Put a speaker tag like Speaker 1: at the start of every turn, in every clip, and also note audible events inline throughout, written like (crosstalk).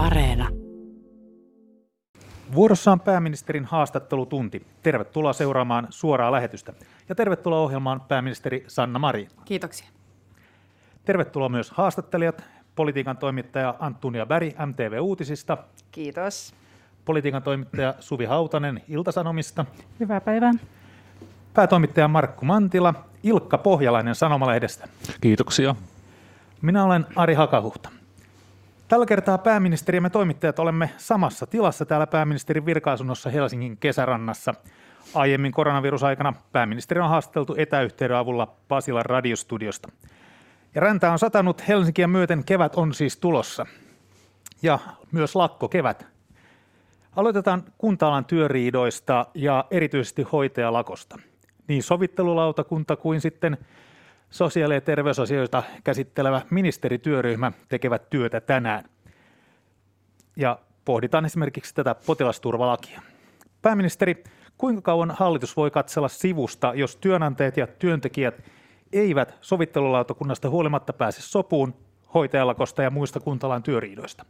Speaker 1: Areena. Vuorossa on pääministerin haastattelutunti. Tervetuloa seuraamaan suoraa lähetystä. Ja tervetuloa ohjelmaan pääministeri Sanna Marin.
Speaker 2: Kiitoksia.
Speaker 1: Tervetuloa myös haastattelijat, politiikan toimittaja Antunia Bäri MTV Uutisista.
Speaker 3: Kiitos.
Speaker 1: Politiikan toimittaja Suvi Hautanen Iltasanomista.
Speaker 4: Hyvää päivää.
Speaker 1: Päätoimittaja Markku Mantila, Ilkka Pohjalainen Sanomalehdestä.
Speaker 5: Kiitoksia.
Speaker 1: Minä olen Ari Hakahuhta. Tällä kertaa pääministeri ja me toimittajat olemme samassa tilassa täällä pääministerin virkaasunnossa Helsingin kesärannassa. Aiemmin koronavirusaikana pääministeri on haasteltu etäyhteyden avulla Pasilan radiostudiosta. Ja räntä on satanut Helsinkiä myöten, kevät on siis tulossa. Ja myös lakko kevät. Aloitetaan kunta työriidoista ja erityisesti hoitajalakosta. Niin sovittelulautakunta kuin sitten sosiaali- ja terveysasioita käsittelevä ministerityöryhmä tekevät työtä tänään. Ja pohditaan esimerkiksi tätä potilasturvalakia. Pääministeri, kuinka kauan hallitus voi katsella sivusta, jos työnantajat ja työntekijät eivät sovittelulautakunnasta huolimatta pääse sopuun hoitajalakosta ja muista kuntalan työriidoista?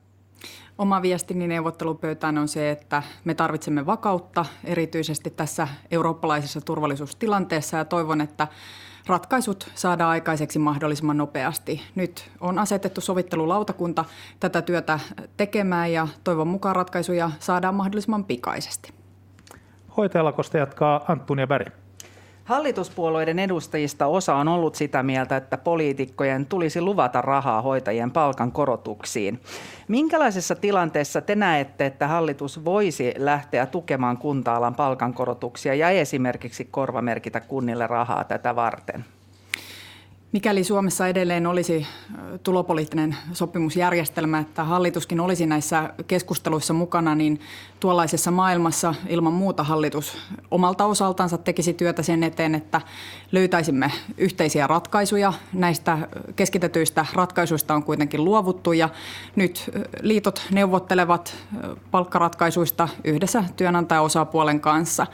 Speaker 2: Oma viestini neuvottelupöytään on se, että me tarvitsemme vakautta erityisesti tässä eurooppalaisessa turvallisuustilanteessa ja toivon, että ratkaisut saadaan aikaiseksi mahdollisimman nopeasti. Nyt on asetettu sovittelulautakunta tätä työtä tekemään ja toivon mukaan ratkaisuja saadaan mahdollisimman pikaisesti.
Speaker 1: Hoitajalakosta jatkaa Anttunia Berg.
Speaker 3: Hallituspuolueiden edustajista osa on ollut sitä mieltä, että poliitikkojen tulisi luvata rahaa hoitajien palkan korotuksiin. Minkälaisessa tilanteessa te näette, että hallitus voisi lähteä tukemaan kunta-alan palkankorotuksia ja esimerkiksi korvamerkitä kunnille rahaa tätä varten?
Speaker 2: Mikäli Suomessa edelleen olisi tulopoliittinen sopimusjärjestelmä, että hallituskin olisi näissä keskusteluissa mukana, niin tuollaisessa maailmassa ilman muuta hallitus omalta osaltansa tekisi työtä sen eteen, että löytäisimme yhteisiä ratkaisuja. Näistä keskitetyistä ratkaisuista on kuitenkin luovuttu ja nyt liitot neuvottelevat palkkaratkaisuista yhdessä työnantajaosapuolen kanssa.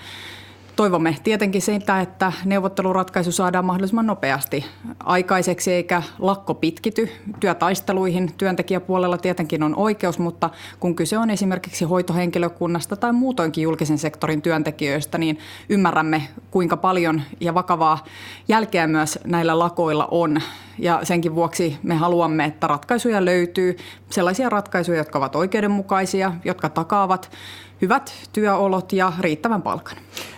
Speaker 2: Toivomme tietenkin sitä, että neuvotteluratkaisu saadaan mahdollisimman nopeasti aikaiseksi eikä lakko pitkity. Työtaisteluihin työntekijäpuolella tietenkin on oikeus, mutta kun kyse on esimerkiksi hoitohenkilökunnasta tai muutoinkin julkisen sektorin työntekijöistä, niin ymmärrämme kuinka paljon ja vakavaa jälkeä myös näillä lakoilla on. Ja senkin vuoksi me haluamme, että ratkaisuja löytyy, sellaisia ratkaisuja, jotka ovat oikeudenmukaisia, jotka takaavat hyvät työolot ja riittävän palkan.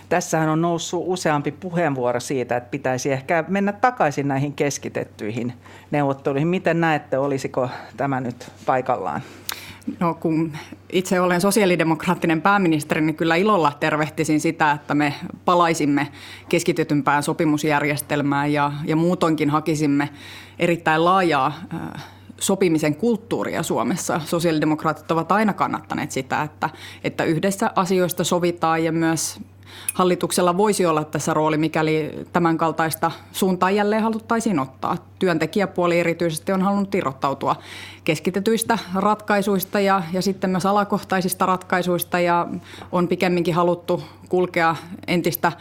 Speaker 3: Tässähän on noussut useampi puheenvuoro siitä, että pitäisi ehkä mennä takaisin näihin keskitettyihin neuvotteluihin. Miten näette, olisiko tämä nyt paikallaan?
Speaker 2: No kun itse olen sosiaalidemokraattinen pääministeri, niin kyllä ilolla tervehtisin sitä, että me palaisimme keskitytympään sopimusjärjestelmään ja, ja muutoinkin hakisimme erittäin laajaa sopimisen kulttuuria Suomessa. Sosiaalidemokraatit ovat aina kannattaneet sitä, että, että yhdessä asioista sovitaan ja myös hallituksella voisi olla tässä rooli, mikäli tämän kaltaista suuntaa jälleen haluttaisiin ottaa. Työntekijäpuoli erityisesti on halunnut irrottautua keskitetyistä ratkaisuista ja, ja sitten myös alakohtaisista ratkaisuista ja on pikemminkin haluttu kulkea entistä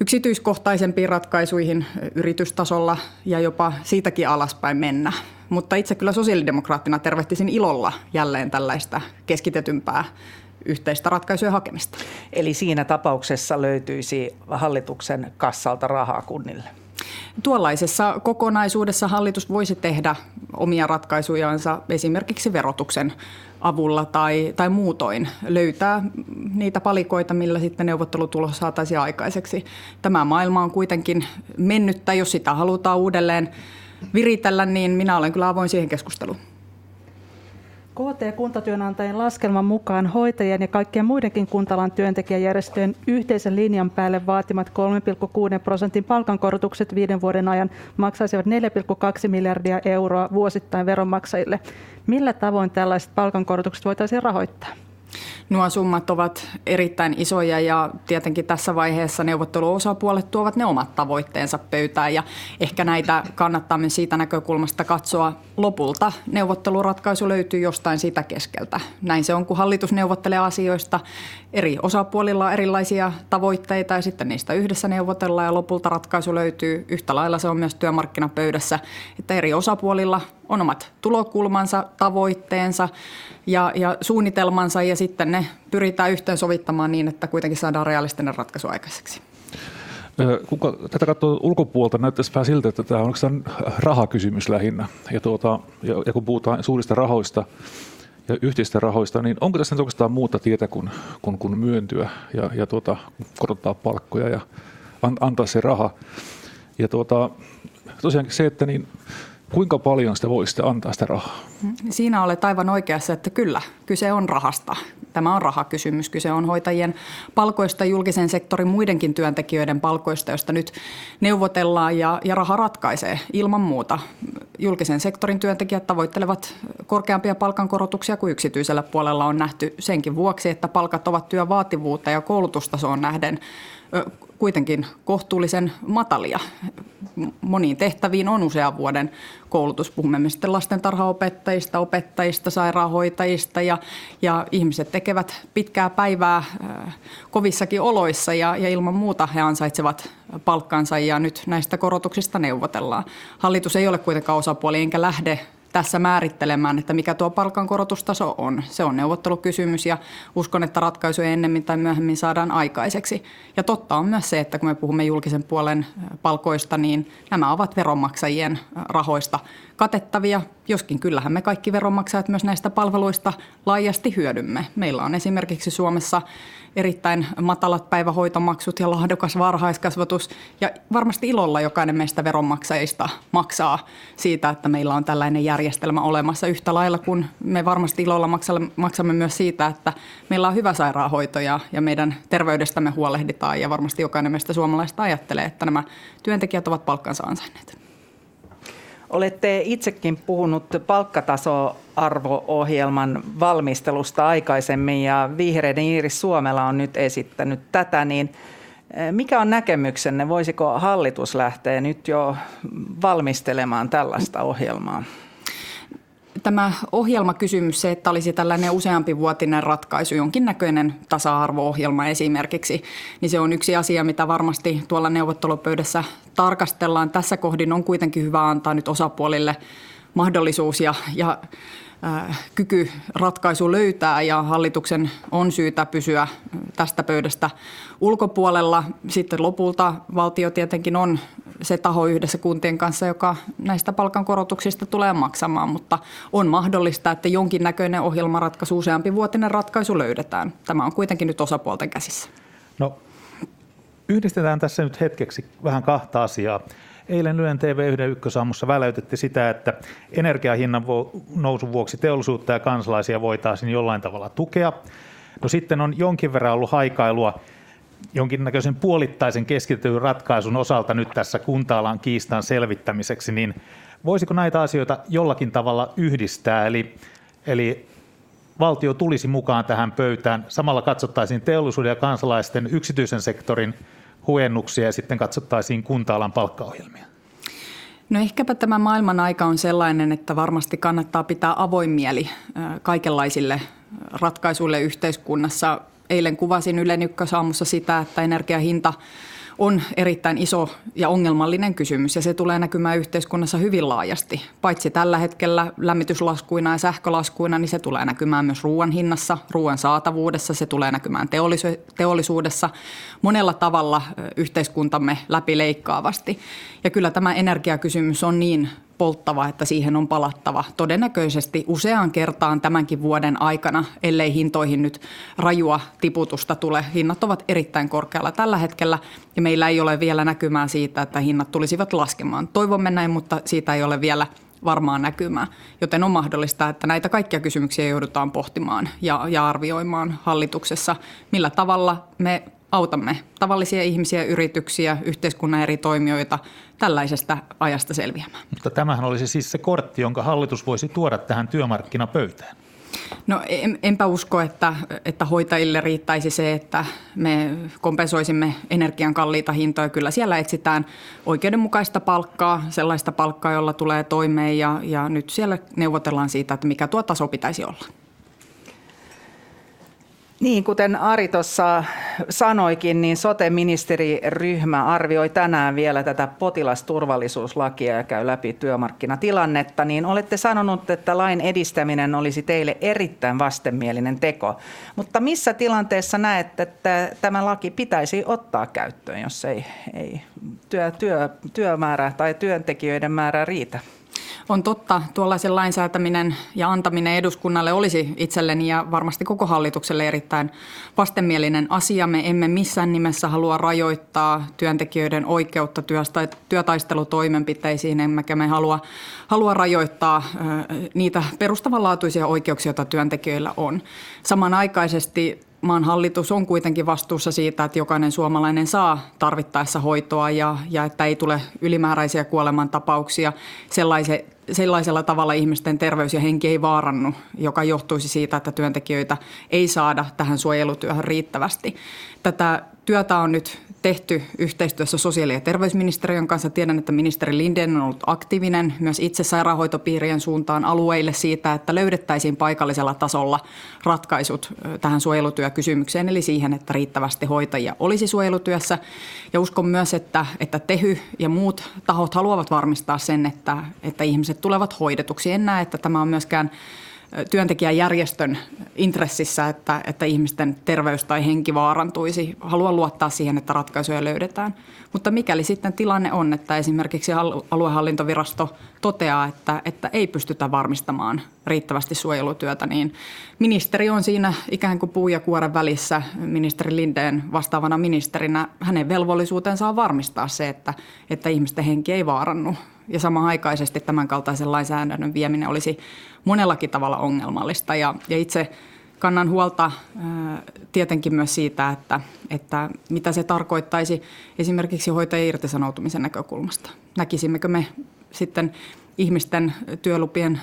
Speaker 2: yksityiskohtaisempiin ratkaisuihin yritystasolla ja jopa siitäkin alaspäin mennä. Mutta itse kyllä sosiaalidemokraattina tervehtisin ilolla jälleen tällaista keskitetympää yhteistä ratkaisuja hakemista.
Speaker 3: Eli siinä tapauksessa löytyisi hallituksen kassalta rahaa kunnille?
Speaker 2: Tuollaisessa kokonaisuudessa hallitus voisi tehdä omia ratkaisujansa esimerkiksi verotuksen avulla tai, tai muutoin löytää niitä palikoita, millä sitten neuvottelutulos saataisiin aikaiseksi. Tämä maailma on kuitenkin mennyttä, jos sitä halutaan uudelleen viritellä, niin minä olen kyllä avoin siihen keskusteluun.
Speaker 4: KT-kuntatyönantajien laskelman mukaan hoitajien ja kaikkien muidenkin kuntalan työntekijäjärjestöjen yhteisen linjan päälle vaatimat 3,6 prosentin palkankorotukset viiden vuoden ajan maksaisivat 4,2 miljardia euroa vuosittain veronmaksajille. Millä tavoin tällaiset palkankorotukset voitaisiin rahoittaa?
Speaker 2: Nuo summat ovat erittäin isoja ja tietenkin tässä vaiheessa neuvotteluosapuolet tuovat ne omat tavoitteensa pöytään ja ehkä näitä kannattaa myös siitä näkökulmasta katsoa lopulta. Neuvotteluratkaisu löytyy jostain sitä keskeltä. Näin se on, kun hallitus neuvottelee asioista. Eri osapuolilla on erilaisia tavoitteita ja sitten niistä yhdessä neuvotellaan ja lopulta ratkaisu löytyy. Yhtä lailla se on myös työmarkkinapöydässä, että eri osapuolilla on omat tulokulmansa, tavoitteensa ja, ja suunnitelmansa ja sitten ne pyritään yhteensovittamaan niin, että kuitenkin saadaan realistinen ratkaisu aikaiseksi.
Speaker 5: Kuka tätä katsoo ulkopuolta, näyttäisi vähän siltä, että tämä on rahakysymys lähinnä. Ja, tuota, ja, ja kun puhutaan suurista rahoista ja yhteistä rahoista, niin onko tässä nyt oikeastaan muuta tietä kuin, kuin, kuin myöntyä ja, ja tuota, korottaa palkkoja ja an, antaa se raha. Ja tuota, tosiaankin se, että niin, kuinka paljon sitä voisi antaa sitä rahaa?
Speaker 2: Siinä olet aivan oikeassa, että kyllä, kyse on rahasta. Tämä on rahakysymys. Kyse on hoitajien palkoista, julkisen sektorin muidenkin työntekijöiden palkoista, joista nyt neuvotellaan ja, ja raha ratkaisee ilman muuta. Julkisen sektorin työntekijät tavoittelevat korkeampia palkankorotuksia kuin yksityisellä puolella on nähty senkin vuoksi, että palkat ovat työvaativuutta ja koulutustasoon nähden kuitenkin kohtuullisen matalia. Moniin tehtäviin on usean vuoden koulutus. Puhumme sitten lastentarhaopettajista, opettajista, sairaanhoitajista ja, ja ihmiset tekevät pitkää päivää äh, kovissakin oloissa ja, ja ilman muuta he ansaitsevat palkkansa ja nyt näistä korotuksista neuvotellaan. Hallitus ei ole kuitenkaan osapuoli enkä lähde tässä määrittelemään, että mikä tuo palkankorotustaso on. Se on neuvottelukysymys ja uskon, että ratkaisuja ennemmin tai myöhemmin saadaan aikaiseksi. Ja totta on myös se, että kun me puhumme julkisen puolen palkoista, niin nämä ovat veronmaksajien rahoista katettavia, joskin kyllähän me kaikki veronmaksajat myös näistä palveluista laajasti hyödymme. Meillä on esimerkiksi Suomessa erittäin matalat päivähoitomaksut ja lahdokas varhaiskasvatus. Ja varmasti ilolla jokainen meistä veronmaksajista maksaa siitä, että meillä on tällainen järjestelmä olemassa yhtä lailla kuin me varmasti ilolla maksamme myös siitä, että meillä on hyvä sairaanhoito ja, ja meidän terveydestämme huolehditaan. Ja varmasti jokainen meistä suomalaista ajattelee, että nämä työntekijät ovat palkkansa ansainneet.
Speaker 3: Olette itsekin puhunut palkkatasoarvo-ohjelman valmistelusta aikaisemmin ja vihreiden Iiris Suomella on nyt esittänyt tätä, niin eh, mikä on näkemyksenne? Voisiko hallitus lähteä nyt jo valmistelemaan tällaista ohjelmaa?
Speaker 2: Tämä ohjelmakysymys, se, että olisi tällainen useampi vuotinen ratkaisu, jonkinnäköinen tasa-arvo-ohjelma esimerkiksi, niin se on yksi asia, mitä varmasti tuolla neuvottelupöydässä tarkastellaan. Tässä kohdin on kuitenkin hyvä antaa nyt osapuolille mahdollisuus ja, ja Äh, kyky ratkaisu löytää ja hallituksen on syytä pysyä tästä pöydästä ulkopuolella. Sitten lopulta valtio tietenkin on se taho yhdessä kuntien kanssa, joka näistä palkankorotuksista tulee maksamaan, mutta on mahdollista, että jonkinnäköinen ohjelmaratkaisu, useampi vuotinen ratkaisu löydetään. Tämä on kuitenkin nyt osapuolten käsissä.
Speaker 1: No, yhdistetään tässä nyt hetkeksi vähän kahta asiaa. Eilen Ylen TV1 ykkösaamussa väläytettiin sitä, että energiahinnan nousun vuoksi teollisuutta ja kansalaisia voitaisiin jollain tavalla tukea. No sitten on jonkin verran ollut haikailua jonkinnäköisen puolittaisen keskitetyn ratkaisun osalta nyt tässä kunta-alan kiistan selvittämiseksi, niin voisiko näitä asioita jollakin tavalla yhdistää? Eli, eli valtio tulisi mukaan tähän pöytään. Samalla katsottaisiin teollisuuden ja kansalaisten yksityisen sektorin huojennuksia ja sitten katsottaisiin kunta-alan palkkaohjelmia?
Speaker 2: No ehkäpä tämä maailman aika on sellainen, että varmasti kannattaa pitää avoin mieli kaikenlaisille ratkaisuille yhteiskunnassa. Eilen kuvasin Ylen ykkösaamussa sitä, että energiahinta on erittäin iso ja ongelmallinen kysymys ja se tulee näkymään yhteiskunnassa hyvin laajasti. Paitsi tällä hetkellä lämmityslaskuina ja sähkölaskuina, niin se tulee näkymään myös ruoan hinnassa, ruoan saatavuudessa, se tulee näkymään teollisuudessa monella tavalla yhteiskuntamme läpileikkaavasti. Ja kyllä tämä energiakysymys on niin polttava, että siihen on palattava todennäköisesti useaan kertaan tämänkin vuoden aikana, ellei hintoihin nyt rajua tiputusta tule. Hinnat ovat erittäin korkealla tällä hetkellä ja meillä ei ole vielä näkymää siitä, että hinnat tulisivat laskemaan. Toivomme näin, mutta siitä ei ole vielä varmaan näkymää. Joten on mahdollista, että näitä kaikkia kysymyksiä joudutaan pohtimaan ja, ja arvioimaan hallituksessa, millä tavalla me autamme tavallisia ihmisiä, yrityksiä, yhteiskunnan eri toimijoita tällaisesta ajasta selviämään.
Speaker 1: Mutta tämähän olisi siis se kortti, jonka hallitus voisi tuoda tähän työmarkkinapöytään.
Speaker 2: No en, enpä usko, että, että hoitajille riittäisi se, että me kompensoisimme energian kalliita hintoja. Kyllä siellä etsitään oikeudenmukaista palkkaa, sellaista palkkaa, jolla tulee toimeen ja, ja nyt siellä neuvotellaan siitä, että mikä tuo taso pitäisi olla.
Speaker 3: Niin, kuten Ari tuossa sanoikin, niin sote-ministeriryhmä arvioi tänään vielä tätä potilasturvallisuuslakia ja käy läpi työmarkkinatilannetta, niin olette sanonut, että lain edistäminen olisi teille erittäin vastenmielinen teko. Mutta missä tilanteessa näette, että tämä laki pitäisi ottaa käyttöön, jos ei, ei työ, työ, työmäärä tai työntekijöiden määrä riitä?
Speaker 2: On totta, tuollaisen lainsäätäminen ja antaminen eduskunnalle olisi itselleni ja varmasti koko hallitukselle erittäin vastenmielinen asia. Me emme missään nimessä halua rajoittaa työntekijöiden oikeutta työstä, työtaistelutoimenpiteisiin, emmekä me halua, halua rajoittaa niitä perustavanlaatuisia oikeuksia, joita työntekijöillä on. Samanaikaisesti maan hallitus on kuitenkin vastuussa siitä, että jokainen suomalainen saa tarvittaessa hoitoa ja, ja että ei tule ylimääräisiä kuolemantapauksia sellaisella tavalla ihmisten terveys ja henki ei vaarannu, joka johtuisi siitä, että työntekijöitä ei saada tähän suojelutyöhön riittävästi. Tätä työtä on nyt tehty yhteistyössä sosiaali- ja terveysministeriön kanssa. Tiedän, että ministeri Linden on ollut aktiivinen myös itse sairaanhoitopiirien suuntaan alueille siitä, että löydettäisiin paikallisella tasolla ratkaisut tähän suojelutyökysymykseen, eli siihen, että riittävästi hoitajia olisi suojelutyössä. Ja uskon myös, että, että TEHY ja muut tahot haluavat varmistaa sen, että, että ihmiset tulevat hoidetuksi. En näe, että tämä on myöskään työntekijäjärjestön intressissä, että, että ihmisten terveys tai henki vaarantuisi. Haluan luottaa siihen, että ratkaisuja löydetään. Mutta mikäli sitten tilanne on, että esimerkiksi aluehallintovirasto toteaa, että, että ei pystytä varmistamaan riittävästi suojelutyötä, niin ministeri on siinä ikään kuin puu ja kuoren välissä. Ministeri Lindeen vastaavana ministerinä hänen velvollisuutensa on varmistaa se, että, että ihmisten henki ei vaarannu ja samanaikaisesti tämän kaltaisen lainsäädännön vieminen olisi monellakin tavalla ongelmallista. Ja, ja itse kannan huolta tietenkin myös siitä, että, että mitä se tarkoittaisi esimerkiksi hoitajien irtisanoutumisen näkökulmasta. Näkisimmekö me sitten ihmisten työlupien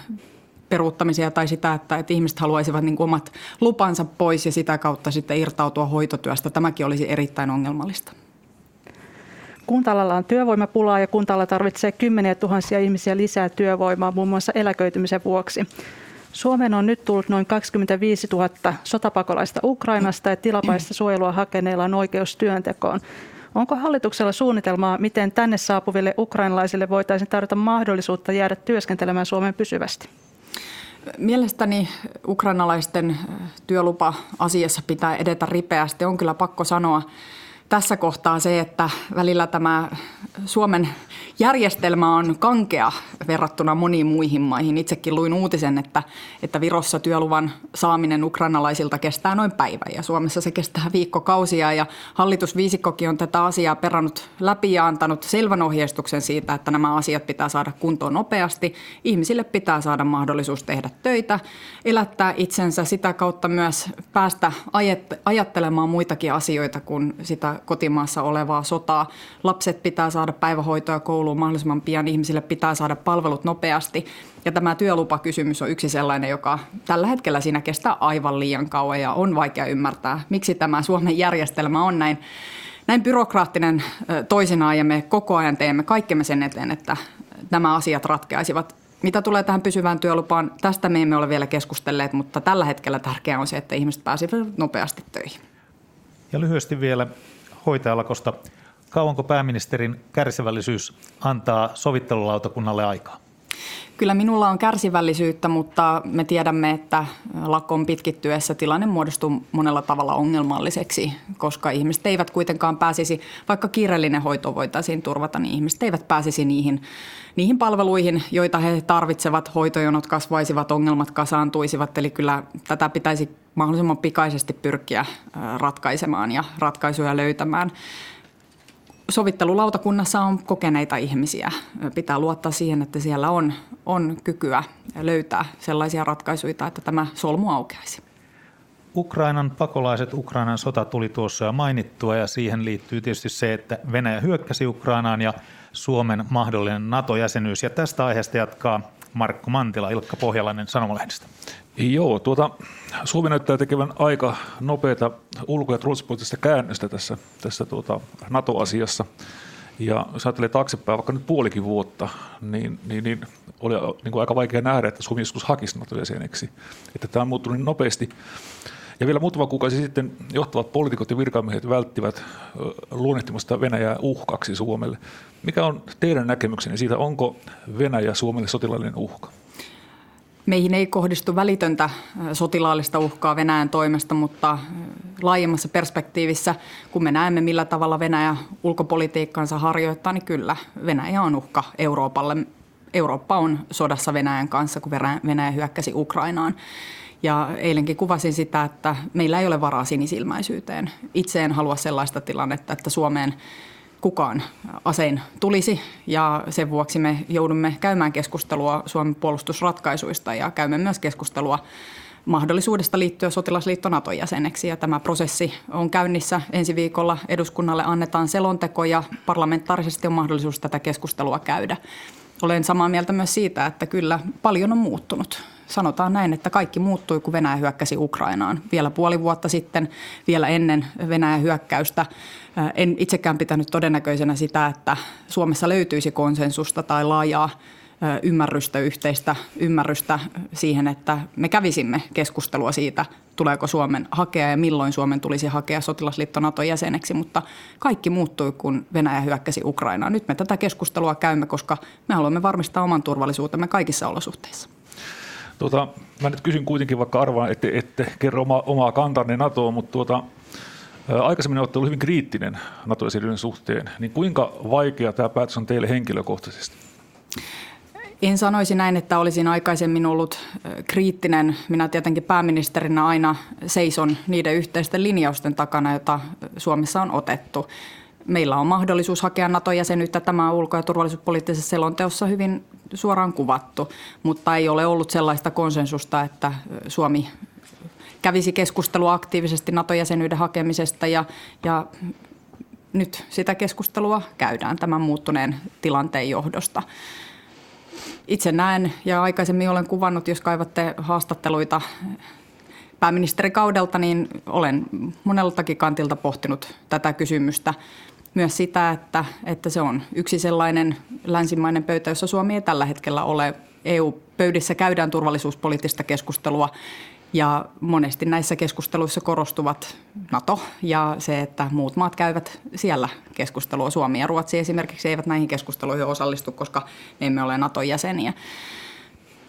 Speaker 2: peruuttamisia tai sitä, että, että ihmiset haluaisivat niin omat lupansa pois ja sitä kautta sitten irtautua hoitotyöstä. Tämäkin olisi erittäin ongelmallista.
Speaker 4: Kuntalalla on työvoimapulaa ja kuntala tarvitsee kymmeniä tuhansia ihmisiä lisää työvoimaa muun muassa eläköitymisen vuoksi. Suomeen on nyt tullut noin 25 000 sotapakolaista Ukrainasta ja tilapäistä suojelua hakeneilla on oikeus työntekoon. Onko hallituksella suunnitelmaa, miten tänne saapuville ukrainalaisille voitaisiin tarjota mahdollisuutta jäädä työskentelemään Suomeen pysyvästi?
Speaker 2: Mielestäni ukrainalaisten työlupa-asiassa pitää edetä ripeästi. On kyllä pakko sanoa, tässä kohtaa se, että välillä tämä Suomen järjestelmä on kankea verrattuna moniin muihin maihin. Itsekin luin uutisen, että, että Virossa työluvan saaminen ukrainalaisilta kestää noin päivä ja Suomessa se kestää viikkokausia ja hallitus Viisikkokin on tätä asiaa perannut läpi ja antanut selvän ohjeistuksen siitä, että nämä asiat pitää saada kuntoon nopeasti. Ihmisille pitää saada mahdollisuus tehdä töitä, elättää itsensä sitä kautta myös päästä ajattelemaan muitakin asioita kuin sitä kotimaassa olevaa sotaa. Lapset pitää saada päivähoitoa kouluun mahdollisimman pian, ihmisille pitää saada palvelut nopeasti. Ja tämä työlupakysymys on yksi sellainen, joka tällä hetkellä siinä kestää aivan liian kauan ja on vaikea ymmärtää, miksi tämä Suomen järjestelmä on näin, näin byrokraattinen toisinaan ja me koko ajan teemme kaikkemme sen eteen, että nämä asiat ratkeaisivat mitä tulee tähän pysyvään työlupaan, tästä me emme ole vielä keskustelleet, mutta tällä hetkellä tärkeää on se, että ihmiset pääsevät nopeasti töihin.
Speaker 1: Ja lyhyesti vielä hoitajalakosta. Kauanko pääministerin kärsivällisyys antaa sovittelulautakunnalle aikaa?
Speaker 2: Kyllä minulla on kärsivällisyyttä, mutta me tiedämme, että lakon pitkittyessä tilanne muodostuu monella tavalla ongelmalliseksi, koska ihmiset eivät kuitenkaan pääsisi, vaikka kiireellinen hoito voitaisiin turvata, niin ihmiset eivät pääsisi niihin, niihin palveluihin, joita he tarvitsevat. Hoitojonot kasvaisivat, ongelmat kasaantuisivat, eli kyllä tätä pitäisi mahdollisimman pikaisesti pyrkiä ratkaisemaan ja ratkaisuja löytämään sovittelulautakunnassa on kokeneita ihmisiä. Pitää luottaa siihen, että siellä on, on kykyä löytää sellaisia ratkaisuja, että tämä solmu aukeaisi.
Speaker 1: Ukrainan pakolaiset, Ukrainan sota tuli tuossa jo mainittua ja siihen liittyy tietysti se, että Venäjä hyökkäsi Ukrainaan ja Suomen mahdollinen NATO-jäsenyys. Ja tästä aiheesta jatkaa Markku Mantila, Ilkka Pohjalainen Sanomalehdestä.
Speaker 5: Joo, tuota, Suomi näyttää tekevän aika nopeata ulko- ja turvallisuuspoliittista käännöstä tässä, tässä tuota, NATO-asiassa. Ja jos ajattelee taaksepäin vaikka nyt puolikin vuotta, niin, niin, niin oli niin kuin aika vaikea nähdä, että Suomi joskus hakisi NATO-jäseneksi. Että tämä on muuttunut niin nopeasti. Ja vielä muutama kuukausi sitten johtavat poliitikot ja virkamiehet välttivät luonnehtimasta Venäjää uhkaksi Suomelle. Mikä on teidän näkemyksenne siitä, onko Venäjä Suomelle sotilaallinen uhka?
Speaker 2: Meihin ei kohdistu välitöntä sotilaallista uhkaa Venäjän toimesta, mutta laajemmassa perspektiivissä, kun me näemme millä tavalla Venäjä ulkopolitiikkansa harjoittaa, niin kyllä Venäjä on uhka Euroopalle. Eurooppa on sodassa Venäjän kanssa, kun Venäjä hyökkäsi Ukrainaan. Ja eilenkin kuvasin sitä, että meillä ei ole varaa sinisilmäisyyteen. Itse en halua sellaista tilannetta, että Suomeen kukaan asein tulisi ja sen vuoksi me joudumme käymään keskustelua Suomen puolustusratkaisuista ja käymme myös keskustelua mahdollisuudesta liittyä sotilasliitto Naton jäseneksi. Ja tämä prosessi on käynnissä. Ensi viikolla eduskunnalle annetaan selonteko ja parlamentaarisesti on mahdollisuus tätä keskustelua käydä. Olen samaa mieltä myös siitä, että kyllä paljon on muuttunut. Sanotaan näin, että kaikki muuttui, kun Venäjä hyökkäsi Ukrainaan. Vielä puoli vuotta sitten, vielä ennen Venäjän hyökkäystä, en itsekään pitänyt todennäköisenä sitä, että Suomessa löytyisi konsensusta tai laajaa ymmärrystä, yhteistä ymmärrystä siihen, että me kävisimme keskustelua siitä, tuleeko Suomen hakea ja milloin Suomen tulisi hakea sotilasliitto Naton jäseneksi, mutta kaikki muuttui, kun Venäjä hyökkäsi Ukrainaan. Nyt me tätä keskustelua käymme, koska me haluamme varmistaa oman turvallisuutemme kaikissa olosuhteissa.
Speaker 5: Tuota, mä nyt kysyn kuitenkin, vaikka arvaan, että ette kerro oma, omaa kantanne NATOon, mutta tuota, aikaisemmin olette ollut hyvin kriittinen NATO-jäsenyyden suhteen, niin kuinka vaikea tämä päätös on teille henkilökohtaisesti?
Speaker 2: En sanoisi näin, että olisin aikaisemmin ollut kriittinen. Minä tietenkin pääministerinä aina seison niiden yhteisten linjausten takana, joita Suomessa on otettu. Meillä on mahdollisuus hakea NATO-jäsenyyttä. Tämä on ulko- ja turvallisuuspoliittisessa selonteossa hyvin suoraan kuvattu, mutta ei ole ollut sellaista konsensusta, että Suomi kävisi keskustelua aktiivisesti NATO-jäsenyyden hakemisesta ja, ja nyt sitä keskustelua käydään tämän muuttuneen tilanteen johdosta. Itse näen ja aikaisemmin olen kuvannut, jos kaivatte haastatteluita pääministerikaudelta, niin olen moneltakin kantilta pohtinut tätä kysymystä. Myös sitä, että, että se on yksi sellainen länsimainen pöytä, jossa Suomi ei tällä hetkellä ole. EU-pöydissä käydään turvallisuuspoliittista keskustelua ja monesti näissä keskusteluissa korostuvat NATO ja se, että muut maat käyvät siellä keskustelua. Suomi ja Ruotsi esimerkiksi eivät näihin keskusteluihin osallistu, koska me emme ole NATO jäseniä.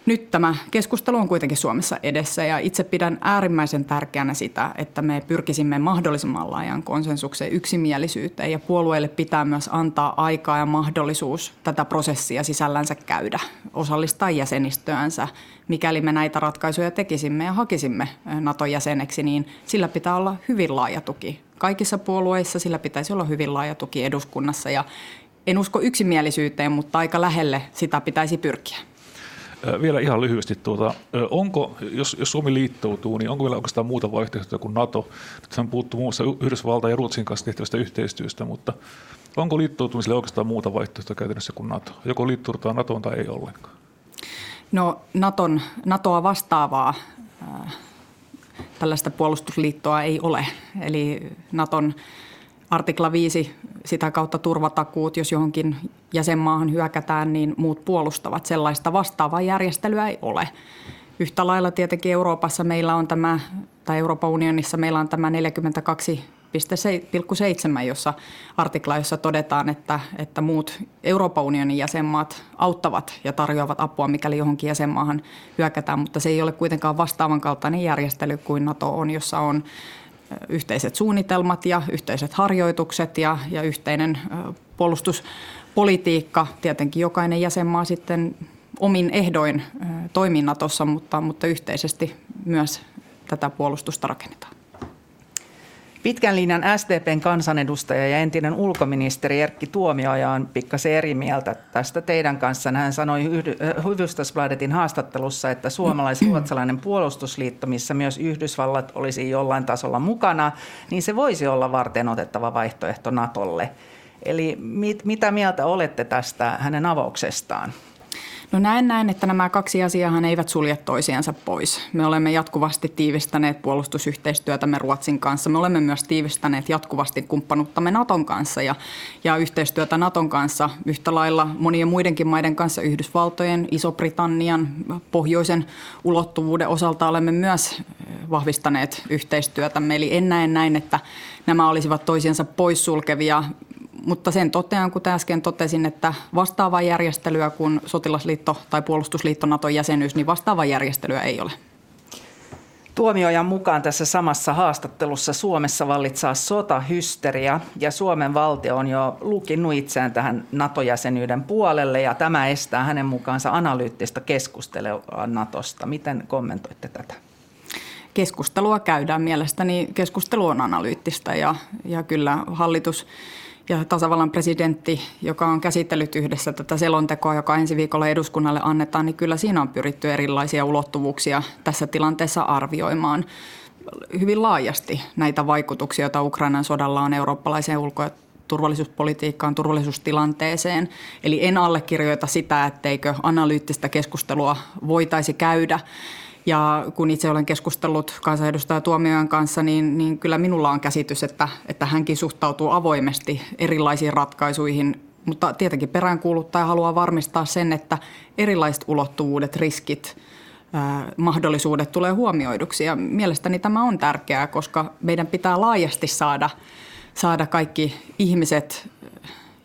Speaker 2: Nyt tämä keskustelu on kuitenkin Suomessa edessä ja itse pidän äärimmäisen tärkeänä sitä, että me pyrkisimme mahdollisimman laajan konsensukseen yksimielisyyteen ja puolueille pitää myös antaa aikaa ja mahdollisuus tätä prosessia sisällänsä käydä, osallistaa jäsenistöänsä. Mikäli me näitä ratkaisuja tekisimme ja hakisimme NATO-jäseneksi, niin sillä pitää olla hyvin laaja tuki. Kaikissa puolueissa sillä pitäisi olla hyvin laaja tuki eduskunnassa ja en usko yksimielisyyteen, mutta aika lähelle sitä pitäisi pyrkiä.
Speaker 5: Vielä ihan lyhyesti, tuota, onko, jos, jos Suomi liittoutuu, niin onko vielä oikeastaan muuta vaihtoehtoa kuin NATO? Nyt puuttuu muun muassa Yhdysvaltain ja Ruotsin kanssa tehtävästä yhteistyöstä, mutta onko liittoutumiselle oikeastaan muuta vaihtoehtoa käytännössä kuin NATO? Joko liittoudutaan NATOon tai ei ollenkaan?
Speaker 2: No Naton, NATOa vastaavaa äh, tällaista puolustusliittoa ei ole. Eli Naton artikla 5, sitä kautta turvatakuut, jos johonkin jäsenmaahan hyökätään, niin muut puolustavat. Sellaista vastaavaa järjestelyä ei ole. Yhtä lailla tietenkin Euroopassa meillä on tämä, tai Euroopan unionissa meillä on tämä 42,7, jossa artikla, jossa todetaan, että, että muut Euroopan unionin jäsenmaat auttavat ja tarjoavat apua, mikäli johonkin jäsenmaahan hyökätään, mutta se ei ole kuitenkaan vastaavan kaltainen järjestely kuin NATO on, jossa on yhteiset suunnitelmat ja yhteiset harjoitukset ja, ja yhteinen puolustuspolitiikka. Tietenkin jokainen jäsenmaa sitten omin ehdoin toiminnatossa, mutta, mutta yhteisesti myös tätä puolustusta rakennetaan.
Speaker 3: Pitkän linjan SDPn kansanedustaja ja entinen ulkoministeri Erkki Tuomioja on pikkasen eri mieltä tästä teidän kanssa. Hän sanoi Hufvudstadsbladetin haastattelussa, että suomalais-ruotsalainen puolustusliitto, missä myös Yhdysvallat olisi jollain tasolla mukana, niin se voisi olla varten otettava vaihtoehto Natolle. Eli mit, mitä mieltä olette tästä hänen avauksestaan?
Speaker 2: No näen näin, että nämä kaksi asiaa eivät sulje toisiansa pois. Me olemme jatkuvasti tiivistäneet puolustusyhteistyötämme Ruotsin kanssa. Me olemme myös tiivistäneet jatkuvasti kumppanuuttamme Naton kanssa ja, ja yhteistyötä Naton kanssa yhtä lailla monien muidenkin maiden kanssa, Yhdysvaltojen, Iso-Britannian, pohjoisen ulottuvuuden osalta olemme myös vahvistaneet yhteistyötä. Eli en näe näin, että nämä olisivat toisiansa poissulkevia, mutta sen totean, kuten äsken totesin, että vastaavaa järjestelyä kuin sotilasliitto tai puolustusliitto Naton jäsenyys, niin vastaavaa järjestelyä ei ole.
Speaker 3: Tuomiojan mukaan tässä samassa haastattelussa Suomessa vallitsaa sotahysteria ja Suomen valtio on jo lukinnut itseään tähän NATO-jäsenyyden puolelle ja tämä estää hänen mukaansa analyyttistä keskustelua NATOsta. Miten kommentoitte tätä?
Speaker 2: Keskustelua käydään mielestäni. Keskustelu on analyyttistä ja, ja kyllä hallitus ja tasavallan presidentti, joka on käsitellyt yhdessä tätä selontekoa, joka ensi viikolla eduskunnalle annetaan, niin kyllä siinä on pyritty erilaisia ulottuvuuksia tässä tilanteessa arvioimaan hyvin laajasti näitä vaikutuksia, joita Ukrainan sodalla on eurooppalaiseen ulko- ja turvallisuuspolitiikkaan, turvallisuustilanteeseen. Eli en allekirjoita sitä, etteikö analyyttistä keskustelua voitaisi käydä. Ja kun itse olen keskustellut kansanedustaja Tuomiojan kanssa, niin, niin kyllä minulla on käsitys, että, että hänkin suhtautuu avoimesti erilaisiin ratkaisuihin, mutta tietenkin peräänkuuluttaja haluaa varmistaa sen, että erilaiset ulottuvuudet, riskit, mahdollisuudet tulee huomioiduksi. Ja mielestäni tämä on tärkeää, koska meidän pitää laajasti saada, saada kaikki ihmiset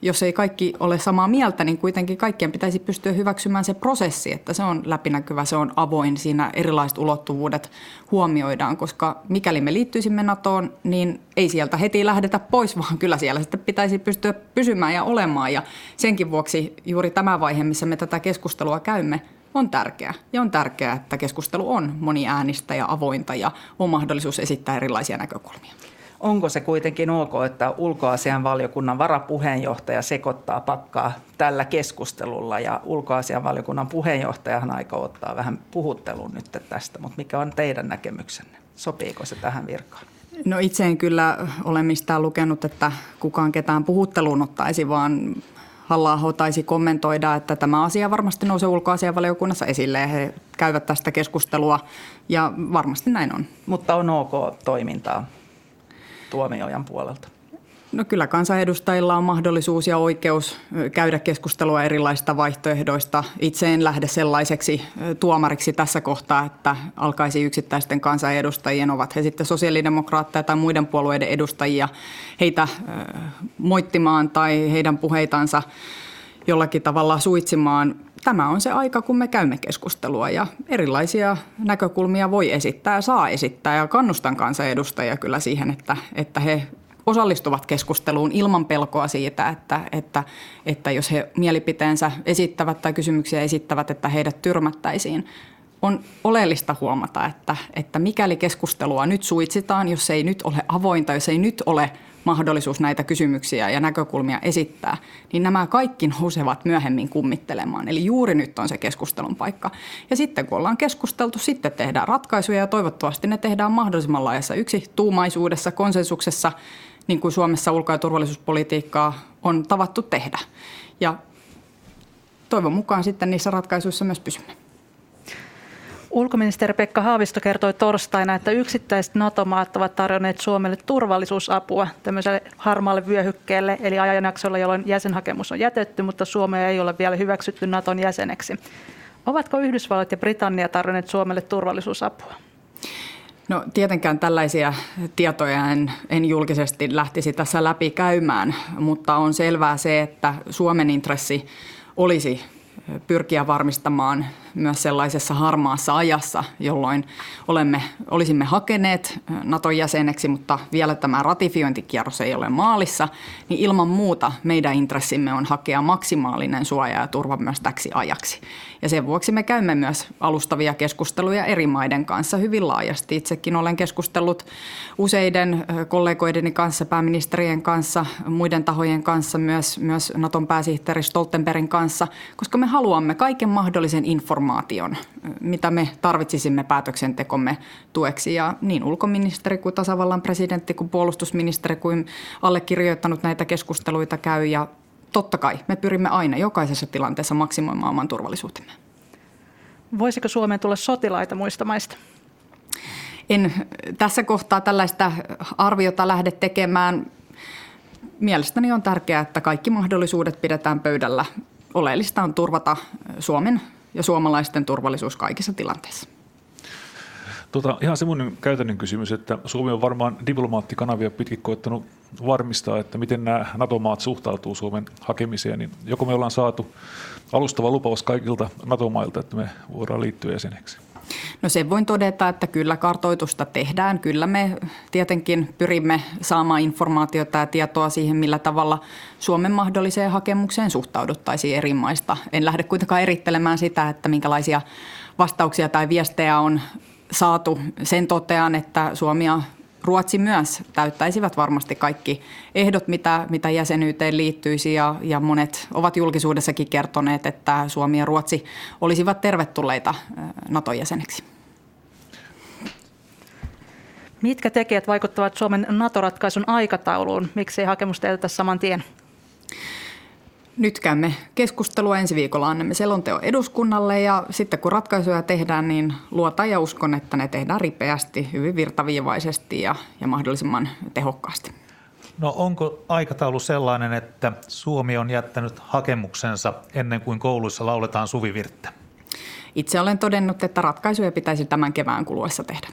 Speaker 2: jos ei kaikki ole samaa mieltä, niin kuitenkin kaikkien pitäisi pystyä hyväksymään se prosessi, että se on läpinäkyvä, se on avoin, siinä erilaiset ulottuvuudet huomioidaan, koska mikäli me liittyisimme NATOon, niin ei sieltä heti lähdetä pois, vaan kyllä siellä sitten pitäisi pystyä pysymään ja olemaan. Ja senkin vuoksi juuri tämä vaihe, missä me tätä keskustelua käymme, on tärkeä. Ja on tärkeää, että keskustelu on moniäänistä ja avointa ja on mahdollisuus esittää erilaisia näkökulmia.
Speaker 3: Onko se kuitenkin ok, että ulkoasianvaliokunnan varapuheenjohtaja sekoittaa pakkaa tällä keskustelulla ja ulkoasianvaliokunnan puheenjohtajahan aika ottaa vähän puhuttelun nyt tästä, mutta mikä on teidän näkemyksenne? Sopiiko se tähän virkaan?
Speaker 2: No itse en kyllä ole mistään lukenut, että kukaan ketään puhutteluun ottaisi, vaan halla taisi kommentoida, että tämä asia varmasti nousee ulkoasianvaliokunnassa esille ja he käyvät tästä keskustelua ja varmasti näin on.
Speaker 3: Mutta on ok toimintaa tuomiojan puolelta?
Speaker 2: No kyllä kansanedustajilla on mahdollisuus ja oikeus käydä keskustelua erilaisista vaihtoehdoista. Itse en lähde sellaiseksi tuomariksi tässä kohtaa, että alkaisi yksittäisten kansanedustajien, ovat he sitten sosiaalidemokraatteja tai muiden puolueiden edustajia, heitä moittimaan tai heidän puheitansa jollakin tavalla suitsimaan. Tämä on se aika, kun me käymme keskustelua ja erilaisia näkökulmia voi esittää ja saa esittää. Ja kannustan kansanedustajia kyllä siihen, että, että he osallistuvat keskusteluun ilman pelkoa siitä, että, että, että jos he mielipiteensä esittävät tai kysymyksiä esittävät, että heidät tyrmättäisiin. On oleellista huomata, että, että mikäli keskustelua nyt suitsitaan, jos ei nyt ole avointa, jos ei nyt ole – mahdollisuus näitä kysymyksiä ja näkökulmia esittää, niin nämä kaikki nousevat myöhemmin kummittelemaan. Eli juuri nyt on se keskustelun paikka. Ja sitten kun ollaan keskusteltu, sitten tehdään ratkaisuja ja toivottavasti ne tehdään mahdollisimman laajassa yksi tuumaisuudessa, konsensuksessa, niin kuin Suomessa ulko- ja turvallisuuspolitiikkaa on tavattu tehdä. Ja toivon mukaan sitten niissä ratkaisuissa myös pysymme.
Speaker 4: Ulkoministeri Pekka Haavisto kertoi torstaina, että yksittäiset NATO-maat ovat tarjonneet Suomelle turvallisuusapua tämmöiselle harmaalle vyöhykkeelle, eli ajanjaksolla, jolloin jäsenhakemus on jätetty, mutta Suomea ei ole vielä hyväksytty Naton jäseneksi. Ovatko Yhdysvallat ja Britannia tarjonneet Suomelle turvallisuusapua?
Speaker 2: No tietenkään tällaisia tietoja en, en julkisesti lähtisi tässä läpi käymään, mutta on selvää se, että Suomen intressi olisi pyrkiä varmistamaan myös sellaisessa harmaassa ajassa, jolloin olemme, olisimme hakeneet Naton jäseneksi, mutta vielä tämä ratifiointikierros ei ole maalissa, niin ilman muuta meidän intressimme on hakea maksimaalinen suoja ja turva myös täksi ajaksi. Ja sen vuoksi me käymme myös alustavia keskusteluja eri maiden kanssa hyvin laajasti. Itsekin olen keskustellut useiden kollegoideni kanssa, pääministerien kanssa, muiden tahojen kanssa, myös, myös Naton pääsihteeri Stoltenbergin kanssa, koska me haluamme kaiken mahdollisen informaation, mitä me tarvitsisimme päätöksentekomme tueksi. Ja niin ulkoministeri kuin tasavallan presidentti kuin puolustusministeri kuin allekirjoittanut näitä keskusteluita käy ja totta kai me pyrimme aina jokaisessa tilanteessa maksimoimaan oman turvallisuutemme.
Speaker 4: Voisiko Suomeen tulla sotilaita muista maista?
Speaker 2: En tässä kohtaa tällaista arviota lähde tekemään. Mielestäni on tärkeää, että kaikki mahdollisuudet pidetään pöydällä. Oleellista on turvata Suomen ja suomalaisten turvallisuus kaikissa tilanteissa.
Speaker 5: Tota, ihan semmoinen käytännön kysymys, että Suomi on varmaan diplomaattikanavia pitkin koettanut varmistaa, että miten nämä NATO-maat suhtautuu Suomen hakemiseen. Niin joko me ollaan saatu alustava lupaus kaikilta NATO-mailta, että me voidaan liittyä jäseneksi?
Speaker 2: No sen voin todeta, että kyllä kartoitusta tehdään. Kyllä me tietenkin pyrimme saamaan informaatiota ja tietoa siihen, millä tavalla Suomen mahdolliseen hakemukseen suhtauduttaisiin eri maista. En lähde kuitenkaan erittelemään sitä, että minkälaisia vastauksia tai viestejä on saatu. Sen totean, että Suomi ja Ruotsi myös täyttäisivät varmasti kaikki ehdot, mitä, mitä jäsenyyteen liittyisi ja, ja monet ovat julkisuudessakin kertoneet, että Suomi ja Ruotsi olisivat tervetulleita NATO-jäseneksi.
Speaker 4: Mitkä tekijät vaikuttavat Suomen NATO-ratkaisun aikatauluun? Miksi ei hakemus teetetä saman tien?
Speaker 2: Nyt käymme keskustelua. Ensi viikolla annamme selonteon eduskunnalle ja sitten kun ratkaisuja tehdään, niin luotan ja uskon, että ne tehdään ripeästi, hyvin virtaviivaisesti ja, ja mahdollisimman tehokkaasti.
Speaker 1: No onko aikataulu sellainen, että Suomi on jättänyt hakemuksensa ennen kuin kouluissa lauletaan suvivirttä?
Speaker 2: Itse olen todennut, että ratkaisuja pitäisi tämän kevään kuluessa tehdä.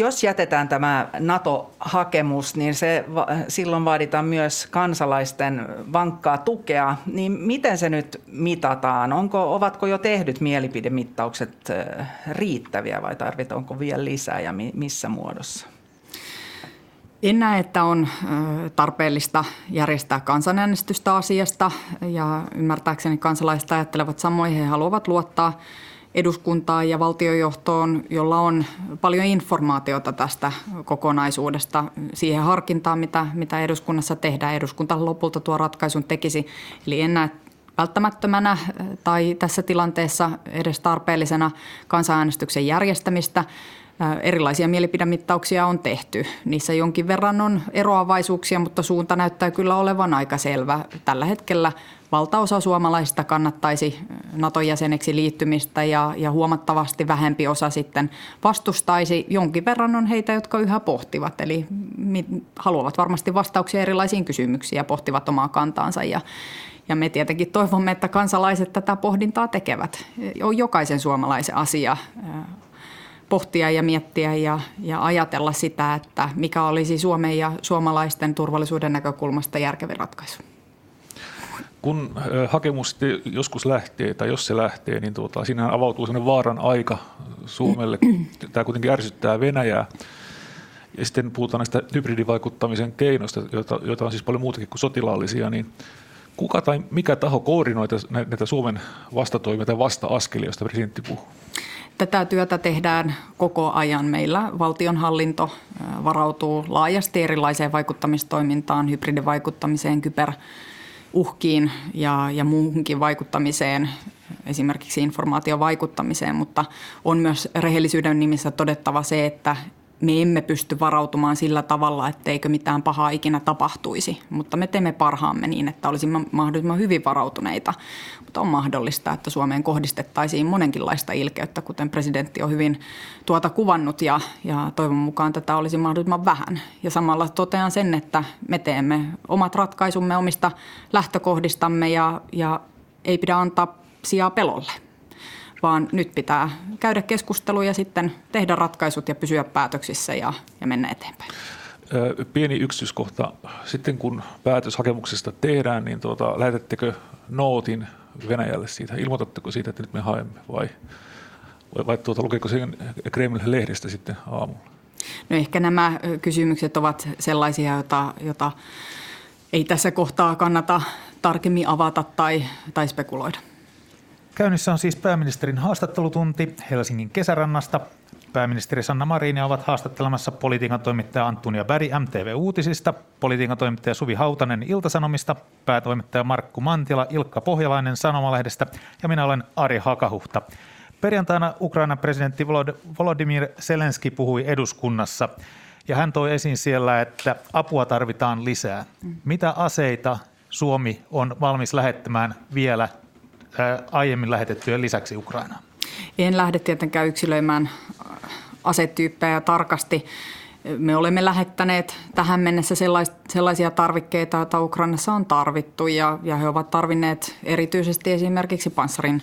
Speaker 3: Jos jätetään tämä NATO-hakemus, niin se, silloin vaaditaan myös kansalaisten vankkaa tukea. Niin miten se nyt mitataan? Onko, ovatko jo tehdyt mielipidemittaukset riittäviä vai tarvitaanko vielä lisää ja missä muodossa?
Speaker 2: En näe, että on tarpeellista järjestää kansanäänestystä asiasta ja ymmärtääkseni kansalaiset ajattelevat samoin. He haluavat luottaa eduskuntaan ja valtiojohtoon, jolla on paljon informaatiota tästä kokonaisuudesta siihen harkintaan, mitä, mitä eduskunnassa tehdään. Eduskunta lopulta tuo ratkaisun tekisi. Eli en näe välttämättömänä tai tässä tilanteessa edes tarpeellisena kansanäänestyksen järjestämistä. Erilaisia mielipidemittauksia on tehty. Niissä jonkin verran on eroavaisuuksia, mutta suunta näyttää kyllä olevan aika selvä. Tällä hetkellä valtaosa suomalaisista kannattaisi NATO-jäseneksi liittymistä ja, ja huomattavasti vähempi osa sitten vastustaisi. Jonkin verran on heitä, jotka yhä pohtivat, eli haluavat varmasti vastauksia erilaisiin kysymyksiin ja pohtivat omaa kantaansa. Ja, ja me tietenkin toivomme, että kansalaiset tätä pohdintaa tekevät. On jokaisen suomalaisen asia pohtia ja miettiä ja, ja ajatella sitä, että mikä olisi Suomen ja suomalaisten turvallisuuden näkökulmasta järkevin ratkaisu.
Speaker 5: Kun hakemus joskus lähtee, tai jos se lähtee, niin tuota, siinä avautuu sellainen vaaran aika Suomelle. (clears throat) Tämä kuitenkin ärsyttää Venäjää. Ja sitten puhutaan näistä hybridivaikuttamisen keinoista, joita, joita on siis paljon muutakin kuin sotilaallisia, niin kuka tai mikä taho koordinoi näitä Suomen vastatoimia tai vasta-askelia, joista presidentti puhuu?
Speaker 2: Tätä työtä tehdään koko ajan. Meillä valtionhallinto varautuu laajasti erilaiseen vaikuttamistoimintaan, hybridivaikuttamiseen, kyberuhkiin ja, ja muuhunkin vaikuttamiseen, esimerkiksi informaatiovaikuttamiseen, mutta on myös rehellisyyden nimissä todettava se, että me emme pysty varautumaan sillä tavalla, etteikö mitään pahaa ikinä tapahtuisi, mutta me teemme parhaamme niin, että olisimme mahdollisimman hyvin varautuneita. Mutta on mahdollista, että Suomeen kohdistettaisiin monenkinlaista ilkeyttä, kuten presidentti on hyvin tuota kuvannut ja, ja toivon mukaan tätä olisi mahdollisimman vähän. Ja samalla totean sen, että me teemme omat ratkaisumme omista lähtökohdistamme ja, ja ei pidä antaa sijaa pelolle vaan nyt pitää käydä keskustelua ja sitten tehdä ratkaisut ja pysyä päätöksissä ja, ja mennä eteenpäin.
Speaker 5: Pieni yksityiskohta. Sitten kun päätös hakemuksesta tehdään, niin tuota, lähetettekö nootin Venäjälle siitä? Ilmoitatteko siitä, että nyt me haemme vai, vai, vai tuota, lukeeko sen Kreml-lehdestä sitten aamulla?
Speaker 2: No ehkä nämä kysymykset ovat sellaisia, joita, joita ei tässä kohtaa kannata tarkemmin avata tai, tai spekuloida.
Speaker 1: Käynnissä on siis pääministerin haastattelutunti Helsingin kesärannasta. Pääministeri Sanna Marinia ovat haastattelemassa politiikan toimittaja Antunia Bäri MTV Uutisista, politiikan toimittaja Suvi Hautanen Iltasanomista, päätoimittaja Markku Mantila Ilkka Pohjalainen Sanomalehdestä ja minä olen Ari Hakahuhta. Perjantaina Ukrainan presidentti Volodymyr Zelenski puhui eduskunnassa ja hän toi esiin siellä, että apua tarvitaan lisää. Mitä aseita Suomi on valmis lähettämään vielä aiemmin lähetettyjen lisäksi Ukrainaan?
Speaker 2: En lähde tietenkään yksilöimään asetyyppejä tarkasti. Me olemme lähettäneet tähän mennessä sellaisia tarvikkeita, joita Ukrainassa on tarvittu ja, ja he ovat tarvinneet erityisesti esimerkiksi panssarin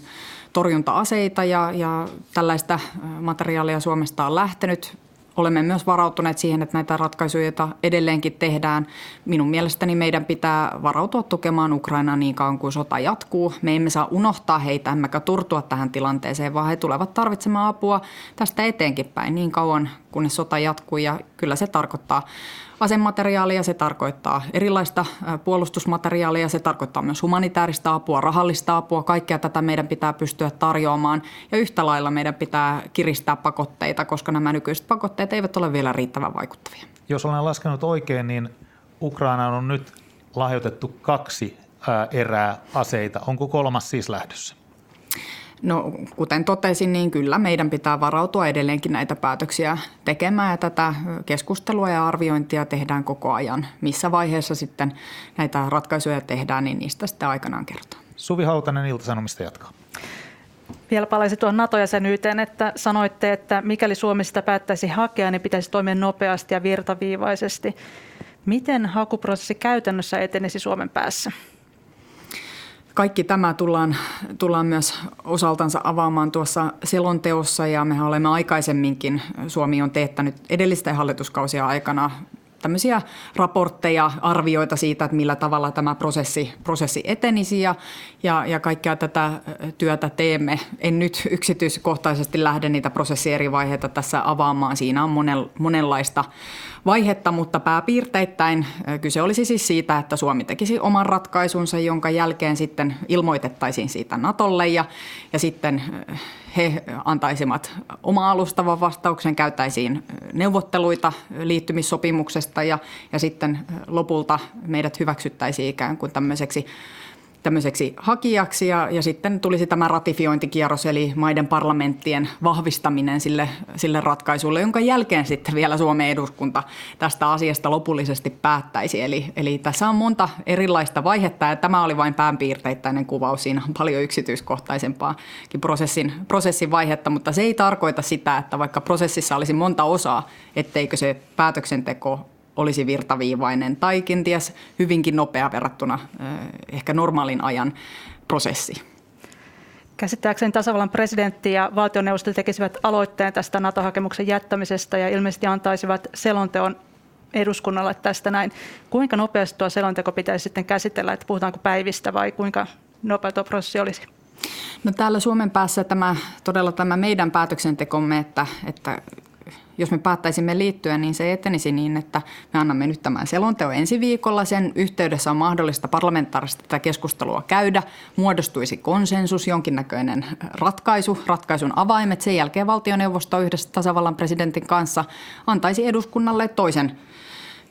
Speaker 2: torjunta-aseita ja, ja tällaista materiaalia Suomesta on lähtenyt. Olemme myös varautuneet siihen, että näitä ratkaisuja, edelleenkin tehdään, minun mielestäni meidän pitää varautua tukemaan Ukrainaa niin kauan kuin sota jatkuu. Me emme saa unohtaa heitä, emmekä turtua tähän tilanteeseen, vaan he tulevat tarvitsemaan apua tästä eteenkin päin niin kauan, kunnes sota jatkuu. Ja kyllä se tarkoittaa asemateriaalia, se tarkoittaa erilaista puolustusmateriaalia, se tarkoittaa myös humanitaarista apua, rahallista apua. Kaikkea tätä meidän pitää pystyä tarjoamaan ja yhtä lailla meidän pitää kiristää pakotteita, koska nämä nykyiset pakotteet eivät ole vielä riittävän vaikuttavia.
Speaker 1: Jos olen laskenut oikein, niin Ukraina on nyt lahjoitettu kaksi erää aseita. Onko kolmas siis lähdössä?
Speaker 2: No kuten totesin, niin kyllä meidän pitää varautua edelleenkin näitä päätöksiä tekemään ja tätä keskustelua ja arviointia tehdään koko ajan. Missä vaiheessa sitten näitä ratkaisuja tehdään, niin niistä sitten aikanaan kertoo.
Speaker 1: Suvi Hautanen Ilta-Sanomista jatkaa.
Speaker 4: Vielä palaisin tuohon NATO-jäsenyyteen, että sanoitte, että mikäli Suomi sitä päättäisi hakea, niin pitäisi toimia nopeasti ja virtaviivaisesti. Miten hakuprosessi käytännössä etenisi Suomen päässä?
Speaker 2: Kaikki tämä tullaan, tullaan myös osaltansa avaamaan tuossa selonteossa ja me olemme aikaisemminkin, Suomi on teettänyt edellisten hallituskausia aikana tämmöisiä raportteja, arvioita siitä, että millä tavalla tämä prosessi, prosessi etenisi ja, ja, ja kaikkea tätä työtä teemme. En nyt yksityiskohtaisesti lähde niitä prosessin eri vaiheita tässä avaamaan. Siinä on monen, monenlaista vaihetta, mutta pääpiirteittäin kyse olisi siis siitä, että Suomi tekisi oman ratkaisunsa, jonka jälkeen sitten ilmoitettaisiin siitä Natolle ja, ja sitten he antaisivat oma alustavan vastauksen, käytäisiin neuvotteluita liittymissopimuksesta ja, ja sitten lopulta meidät hyväksyttäisiin ikään kuin tämmöiseksi tämmöiseksi hakijaksi ja, ja sitten tulisi tämä ratifiointikierros eli maiden parlamenttien vahvistaminen sille, sille ratkaisulle, jonka jälkeen sitten vielä Suomen eduskunta tästä asiasta lopullisesti päättäisi. Eli, eli tässä on monta erilaista vaihetta ja tämä oli vain päänpiirteittäinen kuvaus. Siinä on paljon yksityiskohtaisempaakin prosessin, prosessin vaihetta, mutta se ei tarkoita sitä, että vaikka prosessissa olisi monta osaa, etteikö se päätöksenteko olisi virtaviivainen tai kenties hyvinkin nopea verrattuna ehkä normaalin ajan prosessi.
Speaker 4: Käsittääkseni tasavallan presidentti ja valtioneuvosto tekisivät aloitteen tästä NATO-hakemuksen jättämisestä ja ilmeisesti antaisivat selonteon eduskunnalle tästä näin. Kuinka nopeasti tuo selonteko pitäisi sitten käsitellä, että puhutaanko päivistä vai kuinka nopea tuo prosessi olisi?
Speaker 2: No täällä Suomen päässä tämä, todella tämä meidän päätöksentekomme, että, että jos me päättäisimme liittyä, niin se etenisi niin, että me annamme nyt tämän selonteon ensi viikolla. Sen yhteydessä on mahdollista parlamentaarista tätä keskustelua käydä. Muodostuisi konsensus, jonkinnäköinen ratkaisu, ratkaisun avaimet. Sen jälkeen valtioneuvosto yhdessä tasavallan presidentin kanssa antaisi eduskunnalle toisen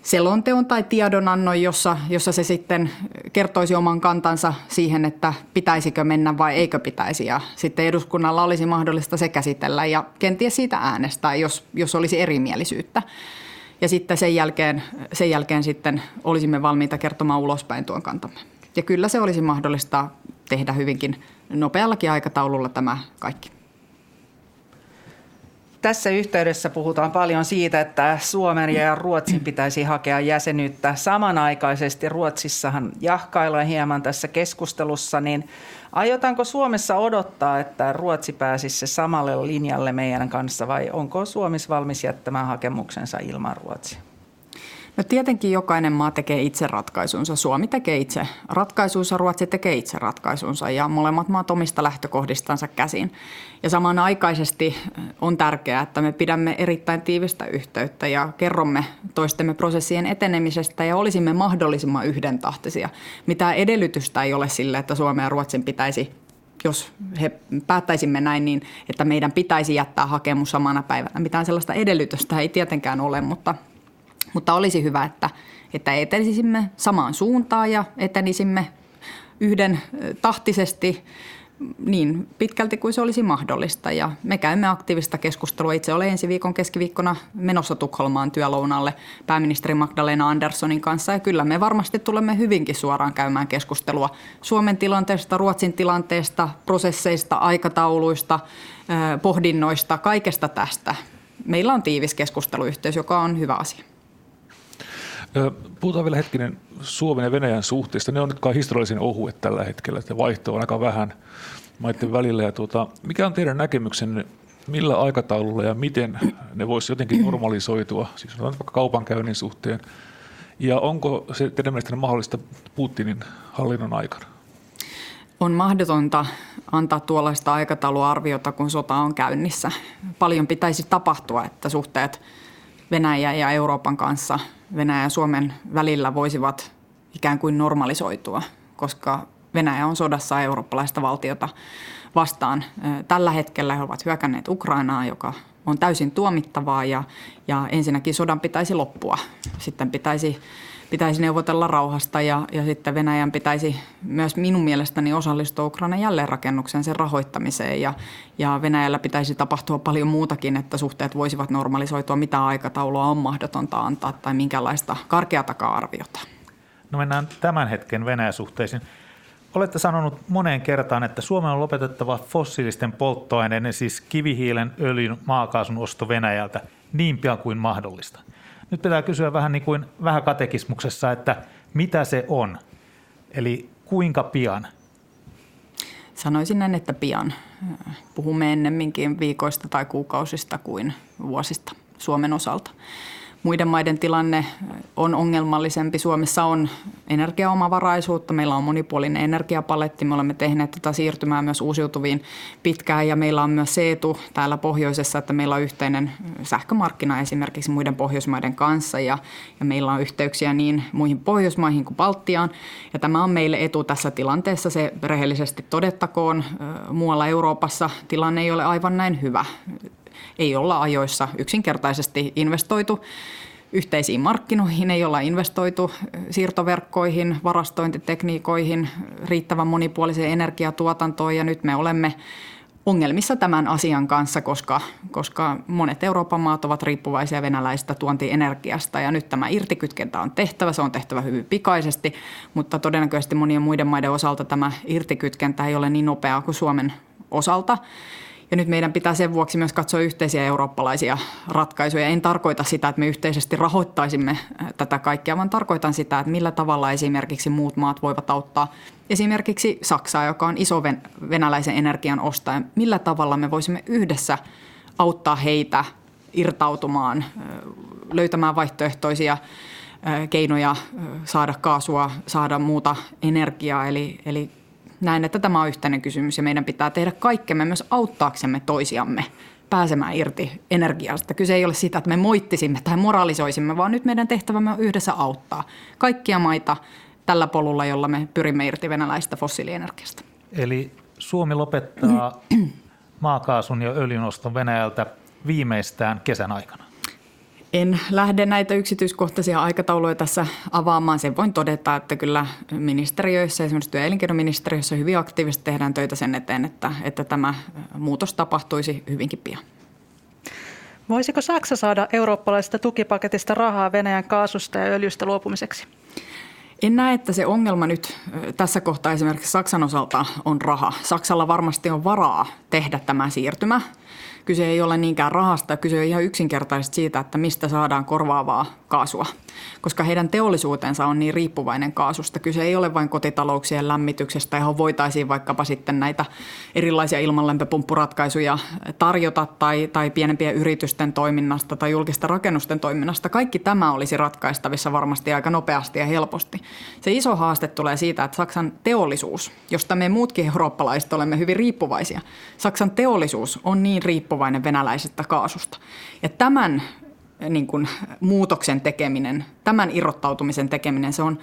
Speaker 2: selonteon tai tiedonannon, jossa, jossa se sitten kertoisi oman kantansa siihen, että pitäisikö mennä vai eikö pitäisi. Ja sitten eduskunnalla olisi mahdollista se käsitellä ja kenties siitä äänestää, jos, jos olisi erimielisyyttä. Ja sitten sen jälkeen, sen jälkeen sitten olisimme valmiita kertomaan ulospäin tuon kantamme. Ja kyllä se olisi mahdollista tehdä hyvinkin nopeallakin aikataululla tämä kaikki.
Speaker 3: Tässä yhteydessä puhutaan paljon siitä, että Suomen ja Ruotsin pitäisi hakea jäsenyyttä samanaikaisesti. Ruotsissahan jahkaillaan hieman tässä keskustelussa, niin aiotaanko Suomessa odottaa, että Ruotsi pääsisi samalle linjalle meidän kanssa vai onko Suomi valmis jättämään hakemuksensa ilman Ruotsia?
Speaker 2: No tietenkin jokainen maa tekee itse ratkaisunsa. Suomi tekee itse ratkaisunsa, Ruotsi tekee itse ratkaisunsa ja molemmat maat omista lähtökohdistansa käsin. Ja samanaikaisesti eh, on tärkeää, että me pidämme erittäin tiivistä yhteyttä ja kerromme toistemme prosessien etenemisestä ja olisimme mahdollisimman yhdentahtisia. Mitä edellytystä ei ole sille, että Suomen ja Ruotsin pitäisi jos he päättäisimme näin, niin että meidän pitäisi jättää hakemus samana päivänä. Mitään sellaista edellytystä ei tietenkään ole, mutta mutta olisi hyvä, että, että etenisimme samaan suuntaan ja etenisimme yhden tahtisesti niin pitkälti kuin se olisi mahdollista. Ja me käymme aktiivista keskustelua. Itse olen ensi viikon keskiviikkona menossa Tukholmaan työlounalle pääministeri Magdalena Anderssonin kanssa. Ja kyllä me varmasti tulemme hyvinkin suoraan käymään keskustelua Suomen tilanteesta, Ruotsin tilanteesta, prosesseista, aikatauluista, pohdinnoista, kaikesta tästä. Meillä on tiivis keskusteluyhteys, joka on hyvä asia.
Speaker 5: Puhutaan vielä hetkinen Suomen ja Venäjän suhteista. Ne on nyt kai historiallisen ohuet tällä hetkellä, että vaihto on aika vähän. maiden välillä. Ja tuota, mikä on teidän näkemyksenne, millä aikataululla ja miten ne voisi jotenkin normalisoitua, siis vaikka kaupankäynnin suhteen, ja onko se teidän mielestänne mahdollista Putinin hallinnon aikana?
Speaker 2: On mahdotonta antaa tuollaista aikatauluarviota, kun sota on käynnissä. Paljon pitäisi tapahtua, että suhteet Venäjän ja Euroopan kanssa, Venäjän ja Suomen välillä voisivat ikään kuin normalisoitua, koska Venäjä on sodassa eurooppalaista valtiota vastaan. Tällä hetkellä he ovat hyökänneet Ukrainaa, joka on täysin tuomittavaa ja, ja ensinnäkin sodan pitäisi loppua. Sitten pitäisi, pitäisi neuvotella rauhasta ja, ja sitten Venäjän pitäisi myös minun mielestäni osallistua Ukrainan jälleenrakennuksen sen rahoittamiseen ja, ja Venäjällä pitäisi tapahtua paljon muutakin, että suhteet voisivat normalisoitua. Mitä aikataulua on mahdotonta antaa tai minkälaista karkeatakaan arviota.
Speaker 1: No mennään tämän hetken Venäjä-suhteisiin. Olette sanonut moneen kertaan, että Suomen on lopetettava fossiilisten polttoaineiden, siis kivihiilen, öljyn, maakaasun osto Venäjältä niin pian kuin mahdollista. Nyt pitää kysyä vähän niin kuin vähän katekismuksessa, että mitä se on, eli kuinka pian?
Speaker 2: Sanoisin näin, että pian. Puhumme ennemminkin viikoista tai kuukausista kuin vuosista Suomen osalta. Muiden maiden tilanne on ongelmallisempi. Suomessa on energiaomavaraisuutta, meillä on monipuolinen energiapaletti, me olemme tehneet tätä siirtymää myös uusiutuviin pitkään. Ja meillä on myös se etu täällä pohjoisessa, että meillä on yhteinen sähkömarkkina esimerkiksi muiden Pohjoismaiden kanssa. Ja, ja meillä on yhteyksiä niin muihin Pohjoismaihin kuin Baltiaan. Ja tämä on meille etu tässä tilanteessa, se rehellisesti todettakoon. Muualla Euroopassa tilanne ei ole aivan näin hyvä ei olla ajoissa yksinkertaisesti investoitu yhteisiin markkinoihin, ei olla investoitu siirtoverkkoihin, varastointitekniikoihin, riittävän monipuoliseen energiatuotantoon ja nyt me olemme ongelmissa tämän asian kanssa, koska, koska monet Euroopan maat ovat riippuvaisia venäläisestä tuontienergiasta ja nyt tämä irtikytkentä on tehtävä, se on tehtävä hyvin pikaisesti, mutta todennäköisesti monien muiden maiden osalta tämä irtikytkentä ei ole niin nopeaa kuin Suomen osalta. Ja nyt meidän pitää sen vuoksi myös katsoa yhteisiä eurooppalaisia ratkaisuja. En tarkoita sitä, että me yhteisesti rahoittaisimme äh, tätä kaikkea, vaan tarkoitan sitä, että millä tavalla esimerkiksi muut maat voivat auttaa esimerkiksi Saksaa, joka on iso venäläisen energian ostaja. Millä tavalla me voisimme yhdessä auttaa heitä irtautumaan, äh, löytämään vaihtoehtoisia äh, keinoja saada kaasua, saada muuta energiaa. Eli, eli näen, että tämä on yhteinen kysymys ja meidän pitää tehdä kaikkemme myös auttaaksemme toisiamme pääsemään irti energiasta. Kyse ei ole sitä, että me moittisimme tai moralisoisimme, vaan nyt meidän tehtävämme on yhdessä auttaa kaikkia maita tällä polulla, jolla me pyrimme irti venäläistä fossiilienergiasta.
Speaker 1: Eli Suomi lopettaa (clears throat) maakaasun ja öljyn oston Venäjältä viimeistään kesän aikana.
Speaker 2: En lähde näitä yksityiskohtaisia aikatauluja tässä avaamaan. Sen voin todeta, että kyllä ministeriöissä, esimerkiksi työ- ja elinkeinoministeriössä hyvin aktiivisesti tehdään töitä sen eteen, että, että tämä muutos tapahtuisi hyvinkin pian.
Speaker 4: Voisiko Saksa saada eurooppalaisesta tukipaketista rahaa Venäjän kaasusta ja öljystä luopumiseksi?
Speaker 2: En näe, että se ongelma nyt tässä kohtaa esimerkiksi Saksan osalta on raha. Saksalla varmasti on varaa tehdä tämä siirtymä – kyse ei ole niinkään rahasta, kyse on ihan yksinkertaisesti siitä, että mistä saadaan korvaavaa kaasua koska heidän teollisuutensa on niin riippuvainen kaasusta. Kyse ei ole vain kotitalouksien lämmityksestä, johon voitaisiin vaikkapa sitten näitä erilaisia ilmanlämpöpumppuratkaisuja tarjota tai, tai pienempien yritysten toiminnasta tai julkisten rakennusten toiminnasta. Kaikki tämä olisi ratkaistavissa varmasti aika nopeasti ja helposti. Se iso haaste tulee siitä, että Saksan teollisuus, josta me muutkin eurooppalaiset olemme hyvin riippuvaisia, Saksan teollisuus on niin riippuvainen venäläisestä kaasusta. Ja tämän niin kuin muutoksen tekeminen, tämän irrottautumisen tekeminen, se on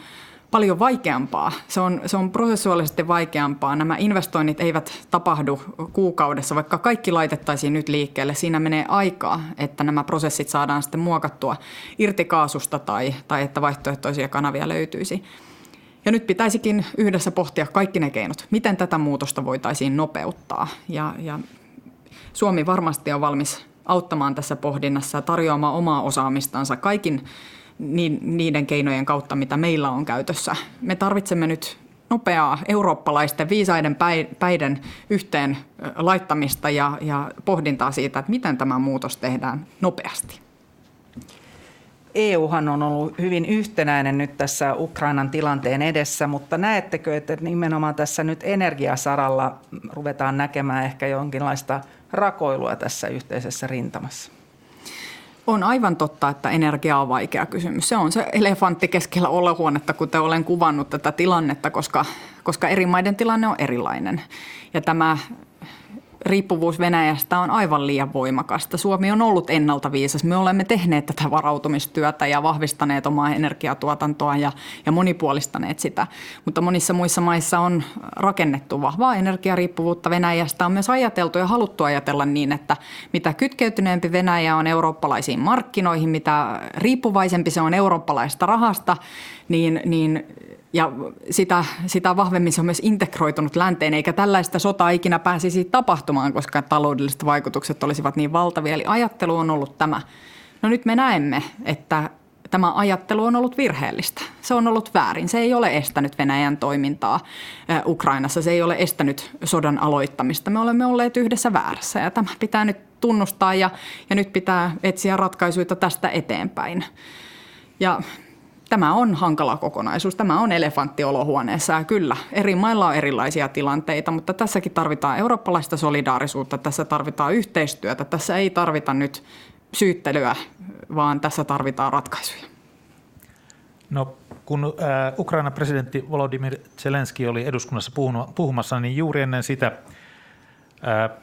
Speaker 2: paljon vaikeampaa. Se on, se on prosessuaalisesti vaikeampaa. Nämä investoinnit eivät tapahdu kuukaudessa, vaikka kaikki laitettaisiin nyt liikkeelle. Siinä menee aikaa, että nämä prosessit saadaan sitten muokattua irti kaasusta tai, tai että vaihtoehtoisia kanavia löytyisi. Ja nyt pitäisikin yhdessä pohtia kaikki ne keinot, miten tätä muutosta voitaisiin nopeuttaa. Ja, ja Suomi varmasti on valmis auttamaan tässä pohdinnassa ja tarjoamaan omaa osaamistansa kaikin niiden keinojen kautta, mitä meillä on käytössä. Me tarvitsemme nyt nopeaa eurooppalaisten viisaiden päiden yhteen laittamista ja, ja pohdintaa siitä, että miten tämä muutos tehdään nopeasti.
Speaker 3: EUhan on ollut hyvin yhtenäinen nyt tässä Ukrainan tilanteen edessä, mutta näettekö, että nimenomaan tässä nyt energiasaralla ruvetaan näkemään ehkä jonkinlaista rakoilua tässä yhteisessä rintamassa?
Speaker 2: On aivan totta, että energia on vaikea kysymys. Se on se elefantti keskellä olohuonetta, kuten olen kuvannut tätä tilannetta, koska, koska eri maiden tilanne on erilainen. Ja tämä riippuvuus Venäjästä on aivan liian voimakasta. Suomi on ollut ennalta viisas. Me olemme tehneet tätä varautumistyötä ja vahvistaneet omaa energiatuotantoa ja, ja monipuolistaneet sitä. Mutta monissa muissa maissa on rakennettu vahvaa energiariippuvuutta Venäjästä. On myös ajateltu ja haluttu ajatella niin, että mitä kytkeytyneempi Venäjä on eurooppalaisiin markkinoihin, mitä riippuvaisempi se on eurooppalaista rahasta, niin, niin ja sitä, sitä vahvemmin se on myös integroitunut länteen, eikä tällaista sotaa ikinä pääsisi tapahtumaan, koska taloudelliset vaikutukset olisivat niin valtavia. Eli ajattelu on ollut tämä. No nyt me näemme, että tämä ajattelu on ollut virheellistä. Se on ollut väärin. Se ei ole estänyt Venäjän toimintaa Ukrainassa. Se ei ole estänyt sodan aloittamista. Me olemme olleet yhdessä väärässä ja tämä pitää nyt tunnustaa ja, ja nyt pitää etsiä ratkaisuja tästä eteenpäin. Ja Tämä on hankala kokonaisuus. Tämä on elefantti olohuoneessa ja kyllä, eri mailla on erilaisia tilanteita, mutta tässäkin tarvitaan eurooppalaista solidaarisuutta, tässä tarvitaan yhteistyötä, tässä ei tarvita nyt syyttelyä, vaan tässä tarvitaan ratkaisuja.
Speaker 1: No, kun äh, Ukrainan presidentti Volodymyr Zelensky oli eduskunnassa puhumassa, niin juuri ennen sitä –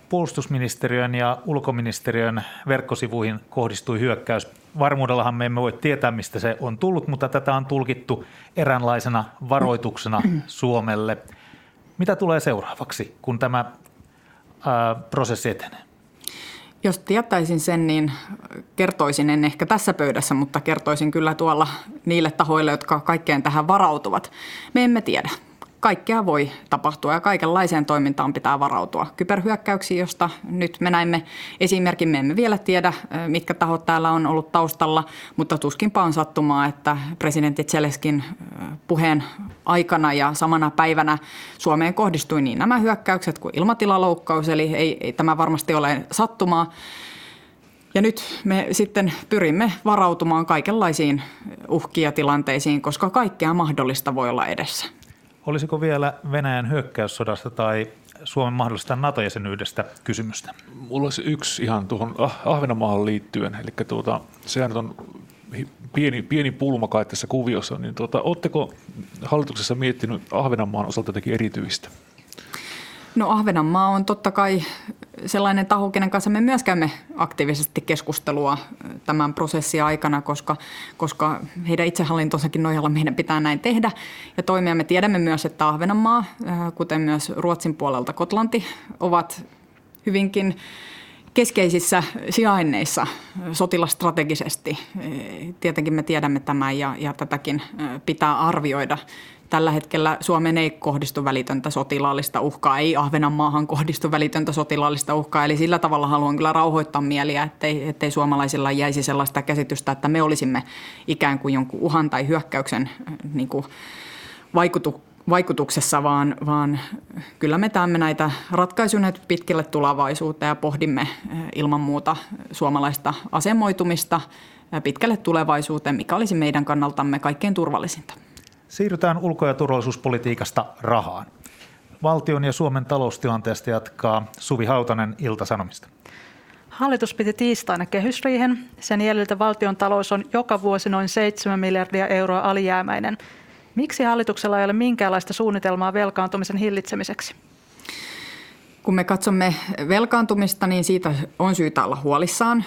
Speaker 1: Puolustusministeriön ja ulkoministeriön verkkosivuihin kohdistui hyökkäys. Varmuudellahan me emme voi tietää, mistä se on tullut, mutta tätä on tulkittu eräänlaisena varoituksena (clears throat) Suomelle. Mitä tulee seuraavaksi, kun tämä prosessi etenee?
Speaker 2: Jos tietäisin sen, niin kertoisin en ehkä tässä pöydässä, mutta kertoisin kyllä tuolla niille tahoille, jotka kaikkeen tähän varautuvat. Me emme tiedä kaikkea voi tapahtua ja kaikenlaiseen toimintaan pitää varautua. Kyberhyökkäyksiä, josta nyt me näimme esimerkin, me emme vielä tiedä, mitkä tahot täällä on ollut taustalla, mutta tuskinpa on sattumaa, että presidentti Zeleskin puheen aikana ja samana päivänä Suomeen kohdistui niin nämä hyökkäykset kuin ilmatilaloukkaus, eli ei, ei tämä varmasti ole sattumaa. Ja nyt me sitten pyrimme varautumaan kaikenlaisiin uhkia tilanteisiin, koska kaikkea mahdollista voi olla edessä.
Speaker 1: Olisiko vielä Venäjän hyökkäyssodasta tai Suomen mahdollisesta NATO-jäsenyydestä kysymystä?
Speaker 5: Mulla olisi yksi ihan tuohon ah- Ahvenanmaahan liittyen, eli tuota, sehän on pieni, pieni pulma kai tässä kuviossa, niin tuota, oletteko hallituksessa miettinyt Ahvenanmaan osalta jotenkin erityistä?
Speaker 2: No Ahvenanmaa on totta kai sellainen taho, kenen kanssa me myös käymme aktiivisesti keskustelua tämän prosessin aikana, koska, koska heidän itsehallintonsakin nojalla meidän pitää näin tehdä ja toimia. Me tiedämme myös, että Ahvenanmaa, kuten myös Ruotsin puolelta Kotlanti, ovat hyvinkin keskeisissä sijainneissa sotilastrategisesti. Tietenkin me tiedämme tämän ja, ja tätäkin pitää arvioida Tällä hetkellä Suomeen ei kohdistu välitöntä sotilaallista uhkaa, ei Ahvenanmaahan kohdistu välitöntä sotilaallista uhkaa. Eli sillä tavalla haluan kyllä rauhoittaa mieliä, ettei, ettei suomalaisilla jäisi sellaista käsitystä, että me olisimme ikään kuin jonkun uhan tai hyökkäyksen äh, niin kuin vaikutu, vaikutuksessa, vaan, vaan kyllä me teemme näitä ratkaisuja pitkälle tulevaisuuteen ja pohdimme äh, ilman muuta suomalaista asemoitumista äh, pitkälle tulevaisuuteen, mikä olisi meidän kannaltamme kaikkein turvallisinta.
Speaker 1: Siirrytään ulko- ja turvallisuuspolitiikasta rahaan. Valtion ja Suomen taloustilanteesta jatkaa Suvi Hautanen Ilta-Sanomista.
Speaker 4: Hallitus piti tiistaina kehysriihen. Sen jäljiltä valtion talous on joka vuosi noin 7 miljardia euroa alijäämäinen. Miksi hallituksella ei ole minkäänlaista suunnitelmaa velkaantumisen hillitsemiseksi?
Speaker 2: Kun me katsomme velkaantumista, niin siitä on syytä olla huolissaan.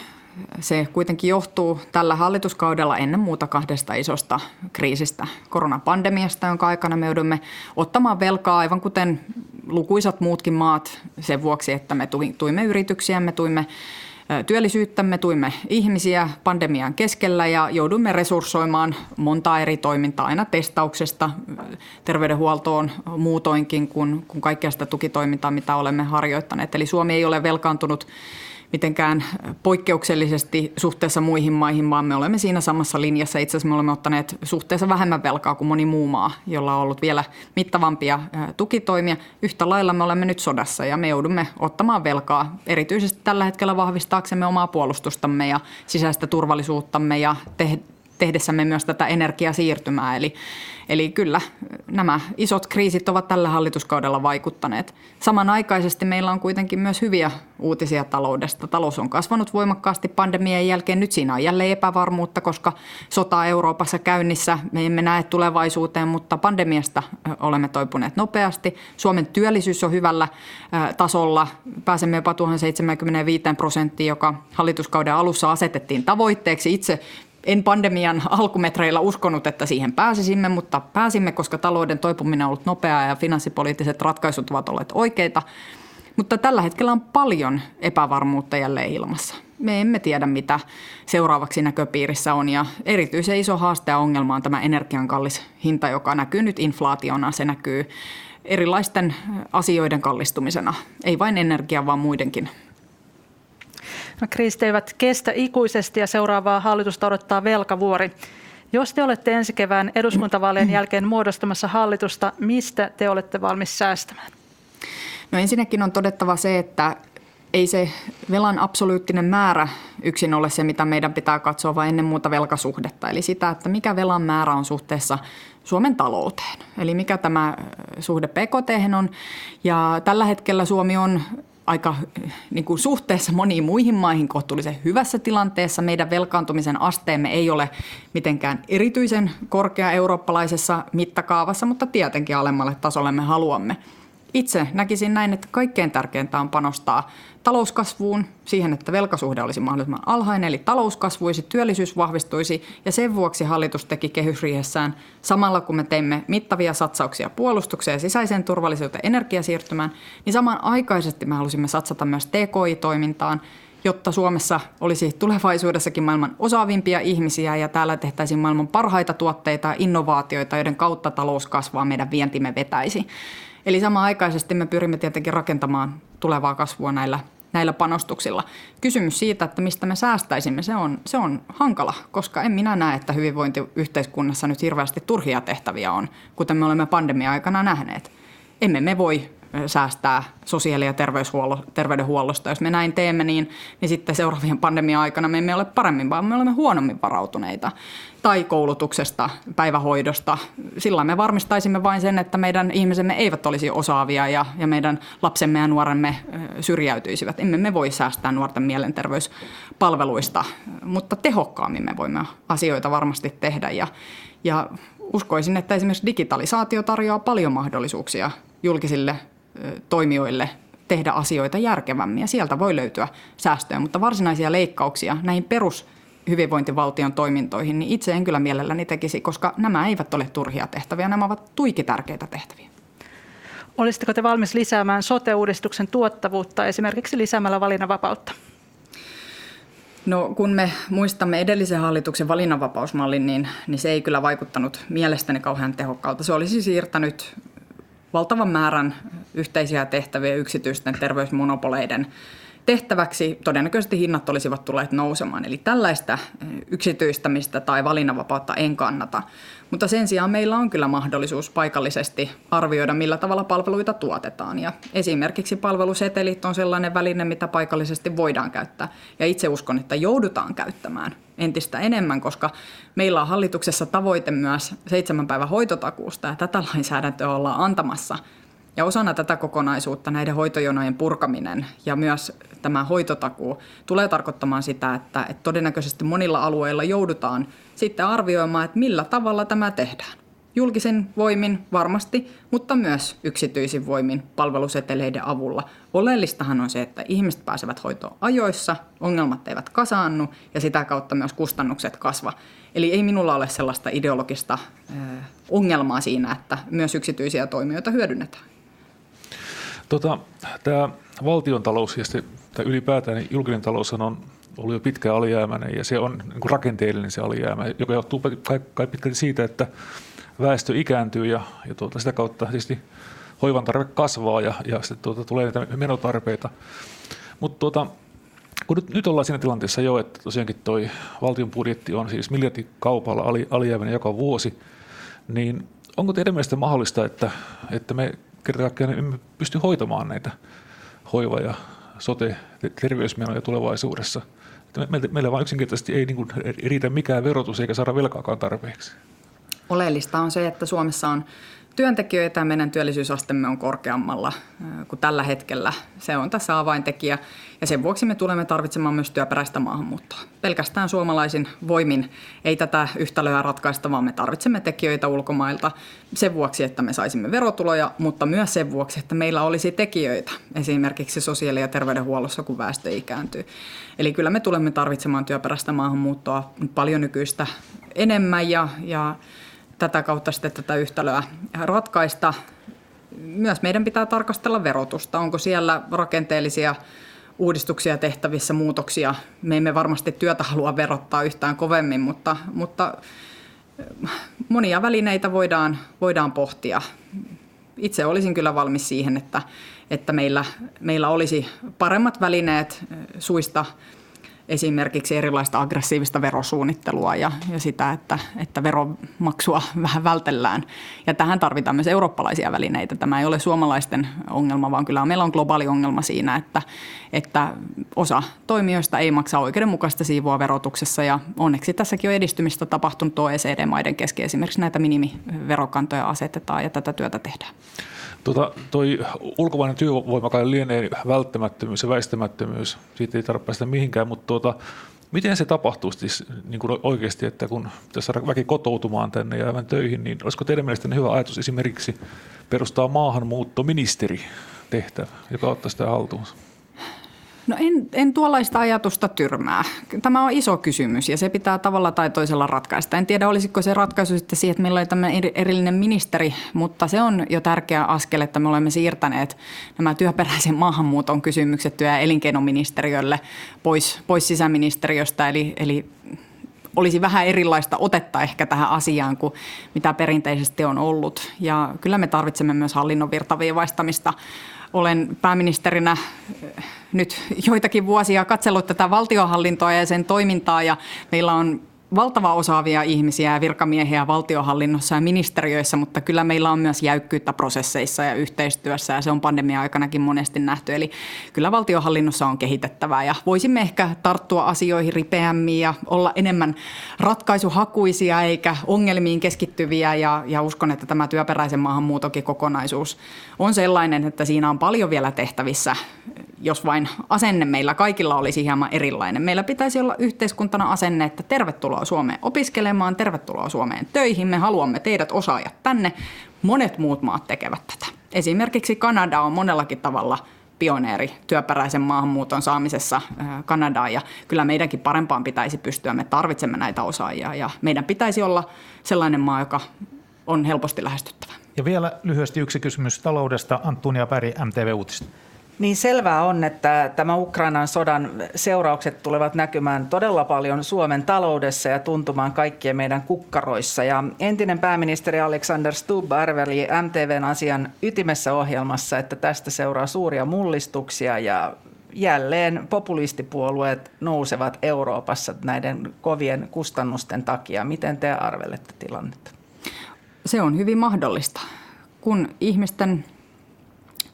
Speaker 2: Se kuitenkin johtuu tällä hallituskaudella ennen muuta kahdesta isosta kriisistä, koronapandemiasta, jonka aikana me joudumme ottamaan velkaa aivan kuten lukuisat muutkin maat sen vuoksi, että me tuimme yrityksiä, me tuimme työllisyyttämme, tuimme ihmisiä pandemian keskellä ja joudumme resurssoimaan monta eri toimintaa aina testauksesta terveydenhuoltoon muutoinkin kuin, kuin kaikkea sitä tukitoimintaa, mitä olemme harjoittaneet. Eli Suomi ei ole velkaantunut mitenkään poikkeuksellisesti suhteessa muihin maihin, vaan me olemme siinä samassa linjassa. Itse asiassa me olemme ottaneet suhteessa vähemmän velkaa kuin moni muu maa, jolla on ollut vielä mittavampia tukitoimia. Yhtä lailla me olemme nyt sodassa ja me joudumme ottamaan velkaa erityisesti tällä hetkellä vahvistaaksemme omaa puolustustamme ja sisäistä turvallisuuttamme ja tehdessämme myös tätä energiasiirtymää. Eli, eli kyllä nämä isot kriisit ovat tällä hallituskaudella vaikuttaneet. Samanaikaisesti meillä on kuitenkin myös hyviä uutisia taloudesta. Talous on kasvanut voimakkaasti pandemian jälkeen. Nyt siinä on jälleen epävarmuutta, koska sota Euroopassa käynnissä. Me emme näe tulevaisuuteen, mutta pandemiasta olemme toipuneet nopeasti. Suomen työllisyys on hyvällä tasolla. Pääsemme jopa tuohon 75 prosenttiin, joka hallituskauden alussa asetettiin tavoitteeksi. Itse en pandemian alkumetreillä uskonut, että siihen pääsisimme, mutta pääsimme, koska talouden toipuminen on ollut nopeaa ja finanssipoliittiset ratkaisut ovat olleet oikeita. Mutta tällä hetkellä on paljon epävarmuutta jälleen ilmassa. Me emme tiedä, mitä seuraavaksi näköpiirissä on ja erityisen iso haaste ja ongelma on tämä energian kallis hinta, joka näkyy nyt inflaationa. Se näkyy erilaisten asioiden kallistumisena, ei vain energian, vaan muidenkin
Speaker 4: kriisit eivät kestä ikuisesti ja seuraavaa hallitusta odottaa velkavuori. Jos te olette ensi kevään eduskuntavaalien (clears throat) jälkeen muodostamassa hallitusta, mistä te olette valmis säästämään?
Speaker 2: No ensinnäkin on todettava se, että ei se velan absoluuttinen määrä yksin ole se, mitä meidän pitää katsoa, vaan ennen muuta velkasuhdetta. Eli sitä, että mikä velan määrä on suhteessa Suomen talouteen. Eli mikä tämä suhde PKT on. Ja tällä hetkellä Suomi on aika niin kuin suhteessa moniin muihin maihin kohtuullisen hyvässä tilanteessa. Meidän velkaantumisen asteemme ei ole mitenkään erityisen korkea eurooppalaisessa mittakaavassa, mutta tietenkin alemmalle tasolle me haluamme. Itse näkisin näin, että kaikkein tärkeintä on panostaa talouskasvuun, siihen, että velkasuhde olisi mahdollisimman alhainen, eli talous kasvuisi, työllisyys vahvistuisi ja sen vuoksi hallitus teki kehysriihessään samalla kun me teimme mittavia satsauksia puolustukseen sisäiseen turvallisuuteen energiasiirtymään, niin samanaikaisesti me halusimme satsata myös TKI-toimintaan, jotta Suomessa olisi tulevaisuudessakin maailman osaavimpia ihmisiä ja täällä tehtäisiin maailman parhaita tuotteita ja innovaatioita, joiden kautta talous kasvaa, meidän vientimme vetäisi. Eli samanaikaisesti me pyrimme tietenkin rakentamaan tulevaa kasvua näillä, näillä panostuksilla. Kysymys siitä, että mistä me säästäisimme, se on, se on hankala, koska en minä näe, että hyvinvointiyhteiskunnassa nyt hirveästi turhia tehtäviä on, kuten me olemme pandemia-aikana nähneet. Emme me voi säästää sosiaali- ja terveydenhuollosta. Jos me näin teemme, niin, niin sitten seuraavien pandemia-aikana me emme ole paremmin, vaan me olemme huonommin varautuneita. Tai koulutuksesta, päivähoidosta. Sillä me varmistaisimme vain sen, että meidän ihmisemme eivät olisi osaavia ja, ja meidän lapsemme ja nuoremme syrjäytyisivät. Emme me voi säästää nuorten mielenterveyspalveluista, mutta tehokkaammin me voimme asioita varmasti tehdä. Ja, ja uskoisin, että esimerkiksi digitalisaatio tarjoaa paljon mahdollisuuksia julkisille toimijoille tehdä asioita järkevämmin ja sieltä voi löytyä säästöjä, mutta varsinaisia leikkauksia näihin perus hyvinvointivaltion toimintoihin, niin itse en kyllä mielelläni tekisi, koska nämä eivät ole turhia tehtäviä, nämä ovat tuiki tärkeitä tehtäviä.
Speaker 4: Olisitteko te valmis lisäämään sote-uudistuksen tuottavuutta esimerkiksi lisäämällä valinnanvapautta?
Speaker 2: No kun me muistamme edellisen hallituksen valinnanvapausmallin, niin, niin se ei kyllä vaikuttanut mielestäni kauhean tehokkaalta. Se olisi siirtänyt valtavan määrän yhteisiä tehtäviä yksityisten terveysmonopoleiden tehtäväksi. Todennäköisesti hinnat olisivat tulleet nousemaan. Eli tällaista eh, yksityistämistä tai valinnanvapautta en kannata. Mutta sen sijaan meillä on kyllä mahdollisuus paikallisesti arvioida, millä tavalla palveluita tuotetaan. Ja esimerkiksi palvelusetelit on sellainen väline, mitä paikallisesti voidaan käyttää. Ja itse uskon, että joudutaan käyttämään entistä enemmän, koska meillä on hallituksessa tavoite myös seitsemän päivän hoitotakuusta ja tätä lainsäädäntöä ollaan antamassa. Ja osana tätä kokonaisuutta näiden hoitojonojen purkaminen ja myös tämä hoitotakuu tulee tarkoittamaan sitä, että, että todennäköisesti monilla alueilla joudutaan sitten arvioimaan, että millä tavalla tämä tehdään. Julkisin voimin varmasti, mutta myös yksityisin voimin palveluseteleiden avulla. Oleellistahan on se, että ihmiset pääsevät hoitoon ajoissa, ongelmat eivät kasaannu ja sitä kautta myös kustannukset kasva. Eli ei minulla ole sellaista ideologista ongelmaa siinä, että myös yksityisiä toimijoita hyödynnetään.
Speaker 5: Tota, tämä valtiontalous ja sitten, tai ylipäätään niin julkinen talous on ollut jo pitkään alijäämäinen ja se on niin kuin rakenteellinen se alijäämä, joka johtuu kai, pitkälti siitä, että väestö ikääntyy ja, ja tuota, sitä kautta tietysti hoivan tarve kasvaa ja, ja sitten tuota, tulee näitä menotarpeita. Mutta tuota, kun nyt, nyt ollaan siinä tilanteessa jo, että tosiaankin toi valtion budjetti on siis miljardikaupalla ali, alijäämäinen joka vuosi, niin onko teidän mielestä mahdollista, että, että me kerta kaikkiaan emme pysty hoitamaan näitä hoiva- ja sote- terveysmenoja tulevaisuudessa. Meille vaan yksinkertaisesti ei niin kuin riitä mikään verotus eikä saada velkaakaan tarpeeksi.
Speaker 2: Oleellista on se, että Suomessa on työntekijöitä ja meidän työllisyysastemme on korkeammalla kuin tällä hetkellä. Se on tässä avaintekijä ja sen vuoksi me tulemme tarvitsemaan myös työperäistä maahanmuuttoa. Pelkästään suomalaisin voimin ei tätä yhtälöä ratkaista, vaan me tarvitsemme tekijöitä ulkomailta sen vuoksi, että me saisimme verotuloja, mutta myös sen vuoksi, että meillä olisi tekijöitä esimerkiksi sosiaali- ja terveydenhuollossa, kun väestö ikääntyy. Eli kyllä me tulemme tarvitsemaan työperäistä maahanmuuttoa paljon nykyistä enemmän ja, ja tätä kautta sitten tätä yhtälöä ratkaista. Myös meidän pitää tarkastella verotusta. Onko siellä rakenteellisia uudistuksia tehtävissä, muutoksia. Me emme varmasti työtä halua verottaa yhtään kovemmin, mutta, mutta monia välineitä voidaan, voidaan pohtia. Itse olisin kyllä valmis siihen, että, että meillä, meillä olisi paremmat välineet suista esimerkiksi erilaista aggressiivista verosuunnittelua ja, ja sitä, että, että veromaksua (laughs) vähän vältellään. Ja tähän tarvitaan myös eurooppalaisia välineitä. Tämä ei ole suomalaisten ongelma, vaan kyllä meillä on globaali ongelma siinä, että, että osa toimijoista ei maksa oikeudenmukaista siivua verotuksessa. Ja onneksi tässäkin on edistymistä tapahtunut OECD-maiden kesken. Esimerkiksi näitä minimiverokantoja asetetaan ja tätä työtä tehdään.
Speaker 5: Tota, toi ulkomainen työvoima kai lienee välttämättömyys ja väistämättömyys, siitä ei tarvitse päästä mihinkään, mutta tuota, miten se tapahtuu siis niin kuin oikeasti, että kun pitäisi saada väki kotoutumaan tänne ja aivan töihin, niin olisiko teidän mielestänne hyvä ajatus esimerkiksi perustaa maahanmuuttoministeri tehtävä, joka ottaa sitä haltuunsa?
Speaker 2: No en, en tuollaista ajatusta tyrmää. Tämä on iso kysymys ja se pitää tavalla tai toisella ratkaista. En tiedä, olisiko se ratkaisu sitten siihen, että meillä oli tämmöinen erillinen ministeri, mutta se on jo tärkeä askel, että me olemme siirtäneet nämä työperäisen maahanmuuton kysymykset työ- ja elinkeinoministeriölle pois, pois sisäministeriöstä. Eli, eli olisi vähän erilaista otetta ehkä tähän asiaan kuin mitä perinteisesti on ollut. Ja kyllä me tarvitsemme myös hallinnon virtaviivaistamista olen pääministerinä eh, nyt joitakin vuosia katsellut tätä valtiohallintoa ja sen toimintaa ja meillä on valtava osaavia ihmisiä ja virkamiehiä valtiohallinnossa ja ministeriöissä, mutta kyllä meillä on myös jäykkyyttä prosesseissa ja yhteistyössä ja se on pandemia-aikanakin monesti nähty. Eli kyllä valtiohallinnossa on kehitettävää ja voisimme ehkä tarttua asioihin ripeämmin ja olla enemmän ratkaisuhakuisia eikä ongelmiin keskittyviä ja, ja uskon, että tämä työperäisen maahanmuutokin kokonaisuus on sellainen, että siinä on paljon vielä tehtävissä jos vain asenne meillä kaikilla olisi hieman erilainen. Meillä pitäisi olla yhteiskuntana asenne, että tervetuloa Suomeen opiskelemaan, tervetuloa Suomeen töihin, me haluamme teidät osaajat tänne. Monet muut maat tekevät tätä. Esimerkiksi Kanada on monellakin tavalla pioneeri työperäisen maahanmuuton saamisessa Kanadaan ja kyllä meidänkin parempaan pitäisi pystyä. Me tarvitsemme näitä osaajia ja meidän pitäisi olla sellainen maa, joka on helposti lähestyttävä.
Speaker 1: Ja vielä lyhyesti yksi kysymys taloudesta. Antunia Päri, MTV Uutiset.
Speaker 3: Niin selvää on, että tämä Ukrainan sodan seuraukset tulevat näkymään todella paljon Suomen taloudessa ja tuntumaan kaikkien meidän kukkaroissa. Ja entinen pääministeri Alexander Stubb arveli MTVn asian ytimessä ohjelmassa, että tästä seuraa suuria mullistuksia ja jälleen populistipuolueet nousevat Euroopassa näiden kovien kustannusten takia. Miten te arvelette tilannetta?
Speaker 2: Se on hyvin mahdollista. Kun ihmisten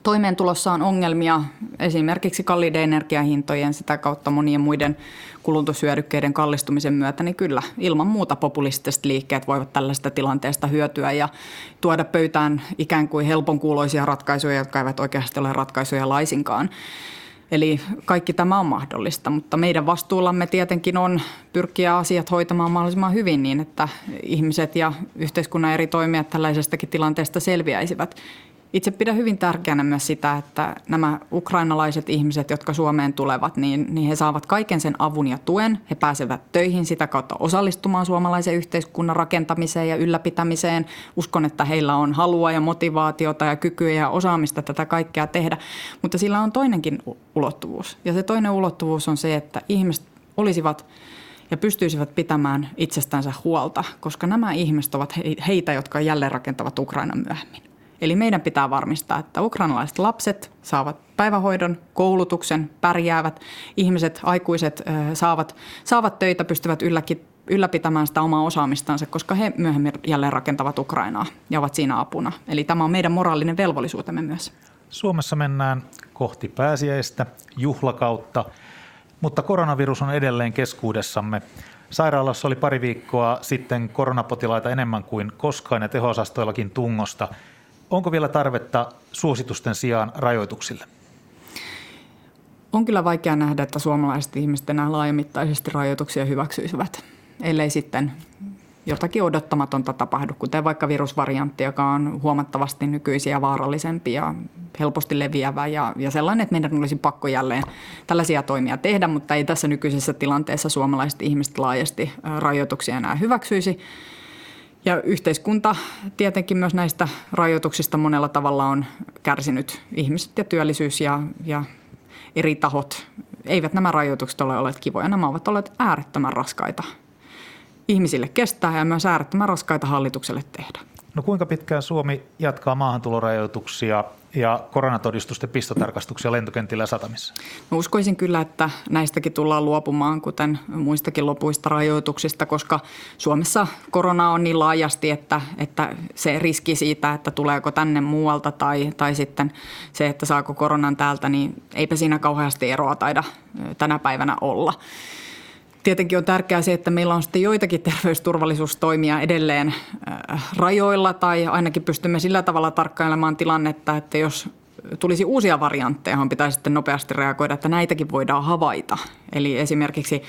Speaker 2: toimeentulossa on ongelmia esimerkiksi kalliiden energiahintojen, sitä kautta monien muiden kulutushyödykkeiden kallistumisen myötä, niin kyllä ilman muuta populistiset liikkeet voivat tällaista tilanteesta hyötyä ja tuoda pöytään ikään kuin helpon kuuloisia ratkaisuja, jotka eivät oikeasti ole ratkaisuja laisinkaan. Eli kaikki tämä on mahdollista, mutta meidän vastuullamme tietenkin on pyrkiä asiat hoitamaan mahdollisimman hyvin niin, että ihmiset ja yhteiskunnan eri toimijat tällaisestakin tilanteesta selviäisivät. Itse pidän hyvin tärkeänä myös sitä, että nämä ukrainalaiset ihmiset, jotka Suomeen tulevat, niin, niin he saavat kaiken sen avun ja tuen. He pääsevät töihin sitä kautta osallistumaan suomalaisen yhteiskunnan rakentamiseen ja ylläpitämiseen. Uskon, että heillä on halua ja motivaatiota ja kykyä ja osaamista tätä kaikkea tehdä. Mutta sillä on toinenkin ulottuvuus. Ja se toinen ulottuvuus on se, että ihmiset olisivat ja pystyisivät pitämään itsestänsä huolta, koska nämä ihmiset ovat heitä, jotka jälleen rakentavat Ukrainan myöhemmin. Eli meidän pitää varmistaa, että ukrainalaiset lapset saavat päivähoidon, koulutuksen, pärjäävät, ihmiset, aikuiset saavat, saavat töitä, pystyvät ylläkin, ylläpitämään sitä omaa osaamistansa, koska he myöhemmin jälleen rakentavat Ukrainaa ja ovat siinä apuna. Eli tämä on meidän moraalinen velvollisuutemme myös.
Speaker 1: Suomessa mennään kohti pääsiäistä, juhlakautta, mutta koronavirus on edelleen keskuudessamme. Sairaalassa oli pari viikkoa sitten koronapotilaita enemmän kuin koskaan ja teho-osastoillakin tungosta. Onko vielä tarvetta suositusten sijaan rajoituksille?
Speaker 2: On kyllä vaikea nähdä, että suomalaiset ihmiset enää laajamittaisesti rajoituksia hyväksyisivät, ellei sitten jotakin odottamatonta tapahdu, kuten vaikka virusvariantti, joka on huomattavasti nykyisiä vaarallisempi ja helposti leviävä ja, ja sellainen, että meidän olisi pakko jälleen tällaisia toimia tehdä, mutta ei tässä nykyisessä tilanteessa suomalaiset ihmiset laajasti rajoituksia enää hyväksyisi. Ja yhteiskunta tietenkin myös näistä rajoituksista monella tavalla on kärsinyt. Ihmiset ja työllisyys ja, ja eri tahot. Eivät nämä rajoitukset ole olleet kivoja. Nämä ovat olleet äärettömän raskaita ihmisille kestää ja myös äärettömän raskaita hallitukselle tehdä.
Speaker 1: No kuinka pitkään Suomi jatkaa maahantulorajoituksia ja koronatodistusten pistotarkastuksia lentokentillä ja satamissa?
Speaker 2: Mä uskoisin kyllä, että näistäkin tullaan luopumaan, kuten muistakin lopuista rajoituksista, koska Suomessa korona on niin laajasti, että, että se riski siitä, että tuleeko tänne muualta tai, tai sitten se, että saako koronan täältä, niin eipä siinä kauheasti eroa taida tänä päivänä olla. Tietenkin on tärkeää se, että meillä on sitten joitakin terveysturvallisuustoimia edelleen äh, rajoilla tai ainakin pystymme sillä tavalla tarkkailemaan tilannetta, että jos tulisi uusia variantteja, johon pitäisi sitten nopeasti reagoida, että näitäkin voidaan havaita. Eli esimerkiksi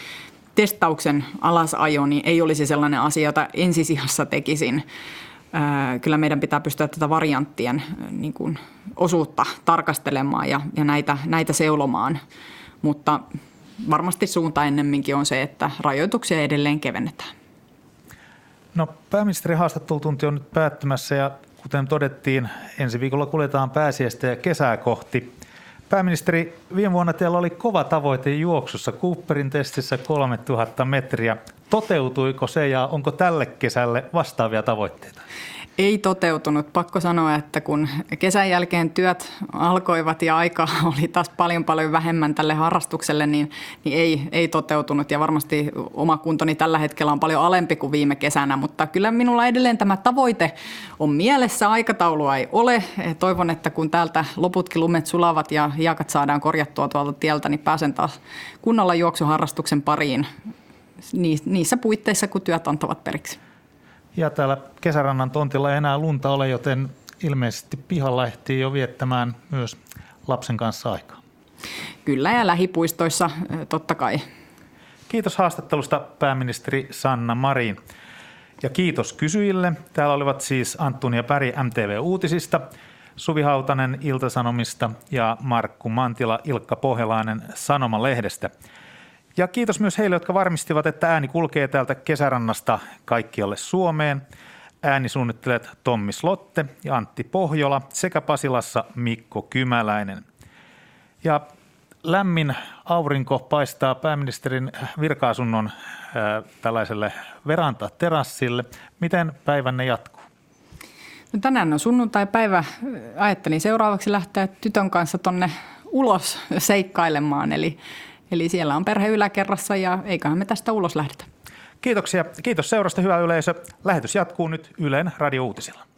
Speaker 2: testauksen alasajo niin ei olisi sellainen asia, jota ensisijassa tekisin. Äh, kyllä meidän pitää pystyä tätä varianttien äh, niin kuin, osuutta tarkastelemaan ja, ja näitä, näitä seulomaan. Mutta varmasti suunta ennemminkin on se, että rajoituksia edelleen kevennetään.
Speaker 1: No pääministerin haastattelutunti on nyt päättymässä ja kuten todettiin, ensi viikolla kuljetaan pääsiäistä ja kesää kohti. Pääministeri, viime vuonna teillä oli kova tavoite juoksussa Cooperin testissä 3000 metriä. Toteutuiko se ja onko tälle kesälle vastaavia tavoitteita?
Speaker 2: Ei toteutunut. Pakko sanoa, että kun kesän jälkeen työt alkoivat ja aika (laughs) oli taas paljon paljon vähemmän tälle harrastukselle, niin, niin ei, ei toteutunut. Ja varmasti oma kuntoni tällä hetkellä on paljon alempi kuin viime kesänä, mutta kyllä minulla edelleen tämä tavoite on mielessä. Aikataulua ei ole. Toivon, että kun täältä loputkin lumet sulavat ja hiekat saadaan korjattua tuolta tieltä, niin pääsen taas kunnolla juoksuharrastuksen pariin niissä puitteissa, kun työt antavat periksi.
Speaker 1: Ja täällä kesärannan tontilla ei enää lunta ole, joten ilmeisesti pihalla ehtii jo viettämään myös lapsen kanssa aikaa.
Speaker 2: Kyllä ja lähipuistoissa totta kai.
Speaker 1: Kiitos haastattelusta pääministeri Sanna Marin. Ja kiitos kysyjille. Täällä olivat siis Anttunia ja Päri MTV Uutisista, Suvi Hautanen Iltasanomista ja Markku Mantila Ilkka Pohjalainen Sanomalehdestä. Ja kiitos myös heille, jotka varmistivat, että ääni kulkee täältä kesärannasta kaikkialle Suomeen. Äänisuunnittelijat Tommi Slotte ja Antti Pohjola sekä Pasilassa Mikko Kymäläinen. Ja lämmin aurinko paistaa pääministerin virkaasunnon äh, tällaiselle veranta-terassille. Miten päivänne jatkuu?
Speaker 2: No tänään on sunnuntai-päivä. Ajattelin seuraavaksi lähteä tytön kanssa tonne ulos seikkailemaan, eli Eli siellä on perhe yläkerrassa ja eiköhän me tästä ulos lähdetä.
Speaker 1: Kiitoksia. Kiitos seurasta, hyvä yleisö. Lähetys jatkuu nyt Ylen Radio Uutisilla.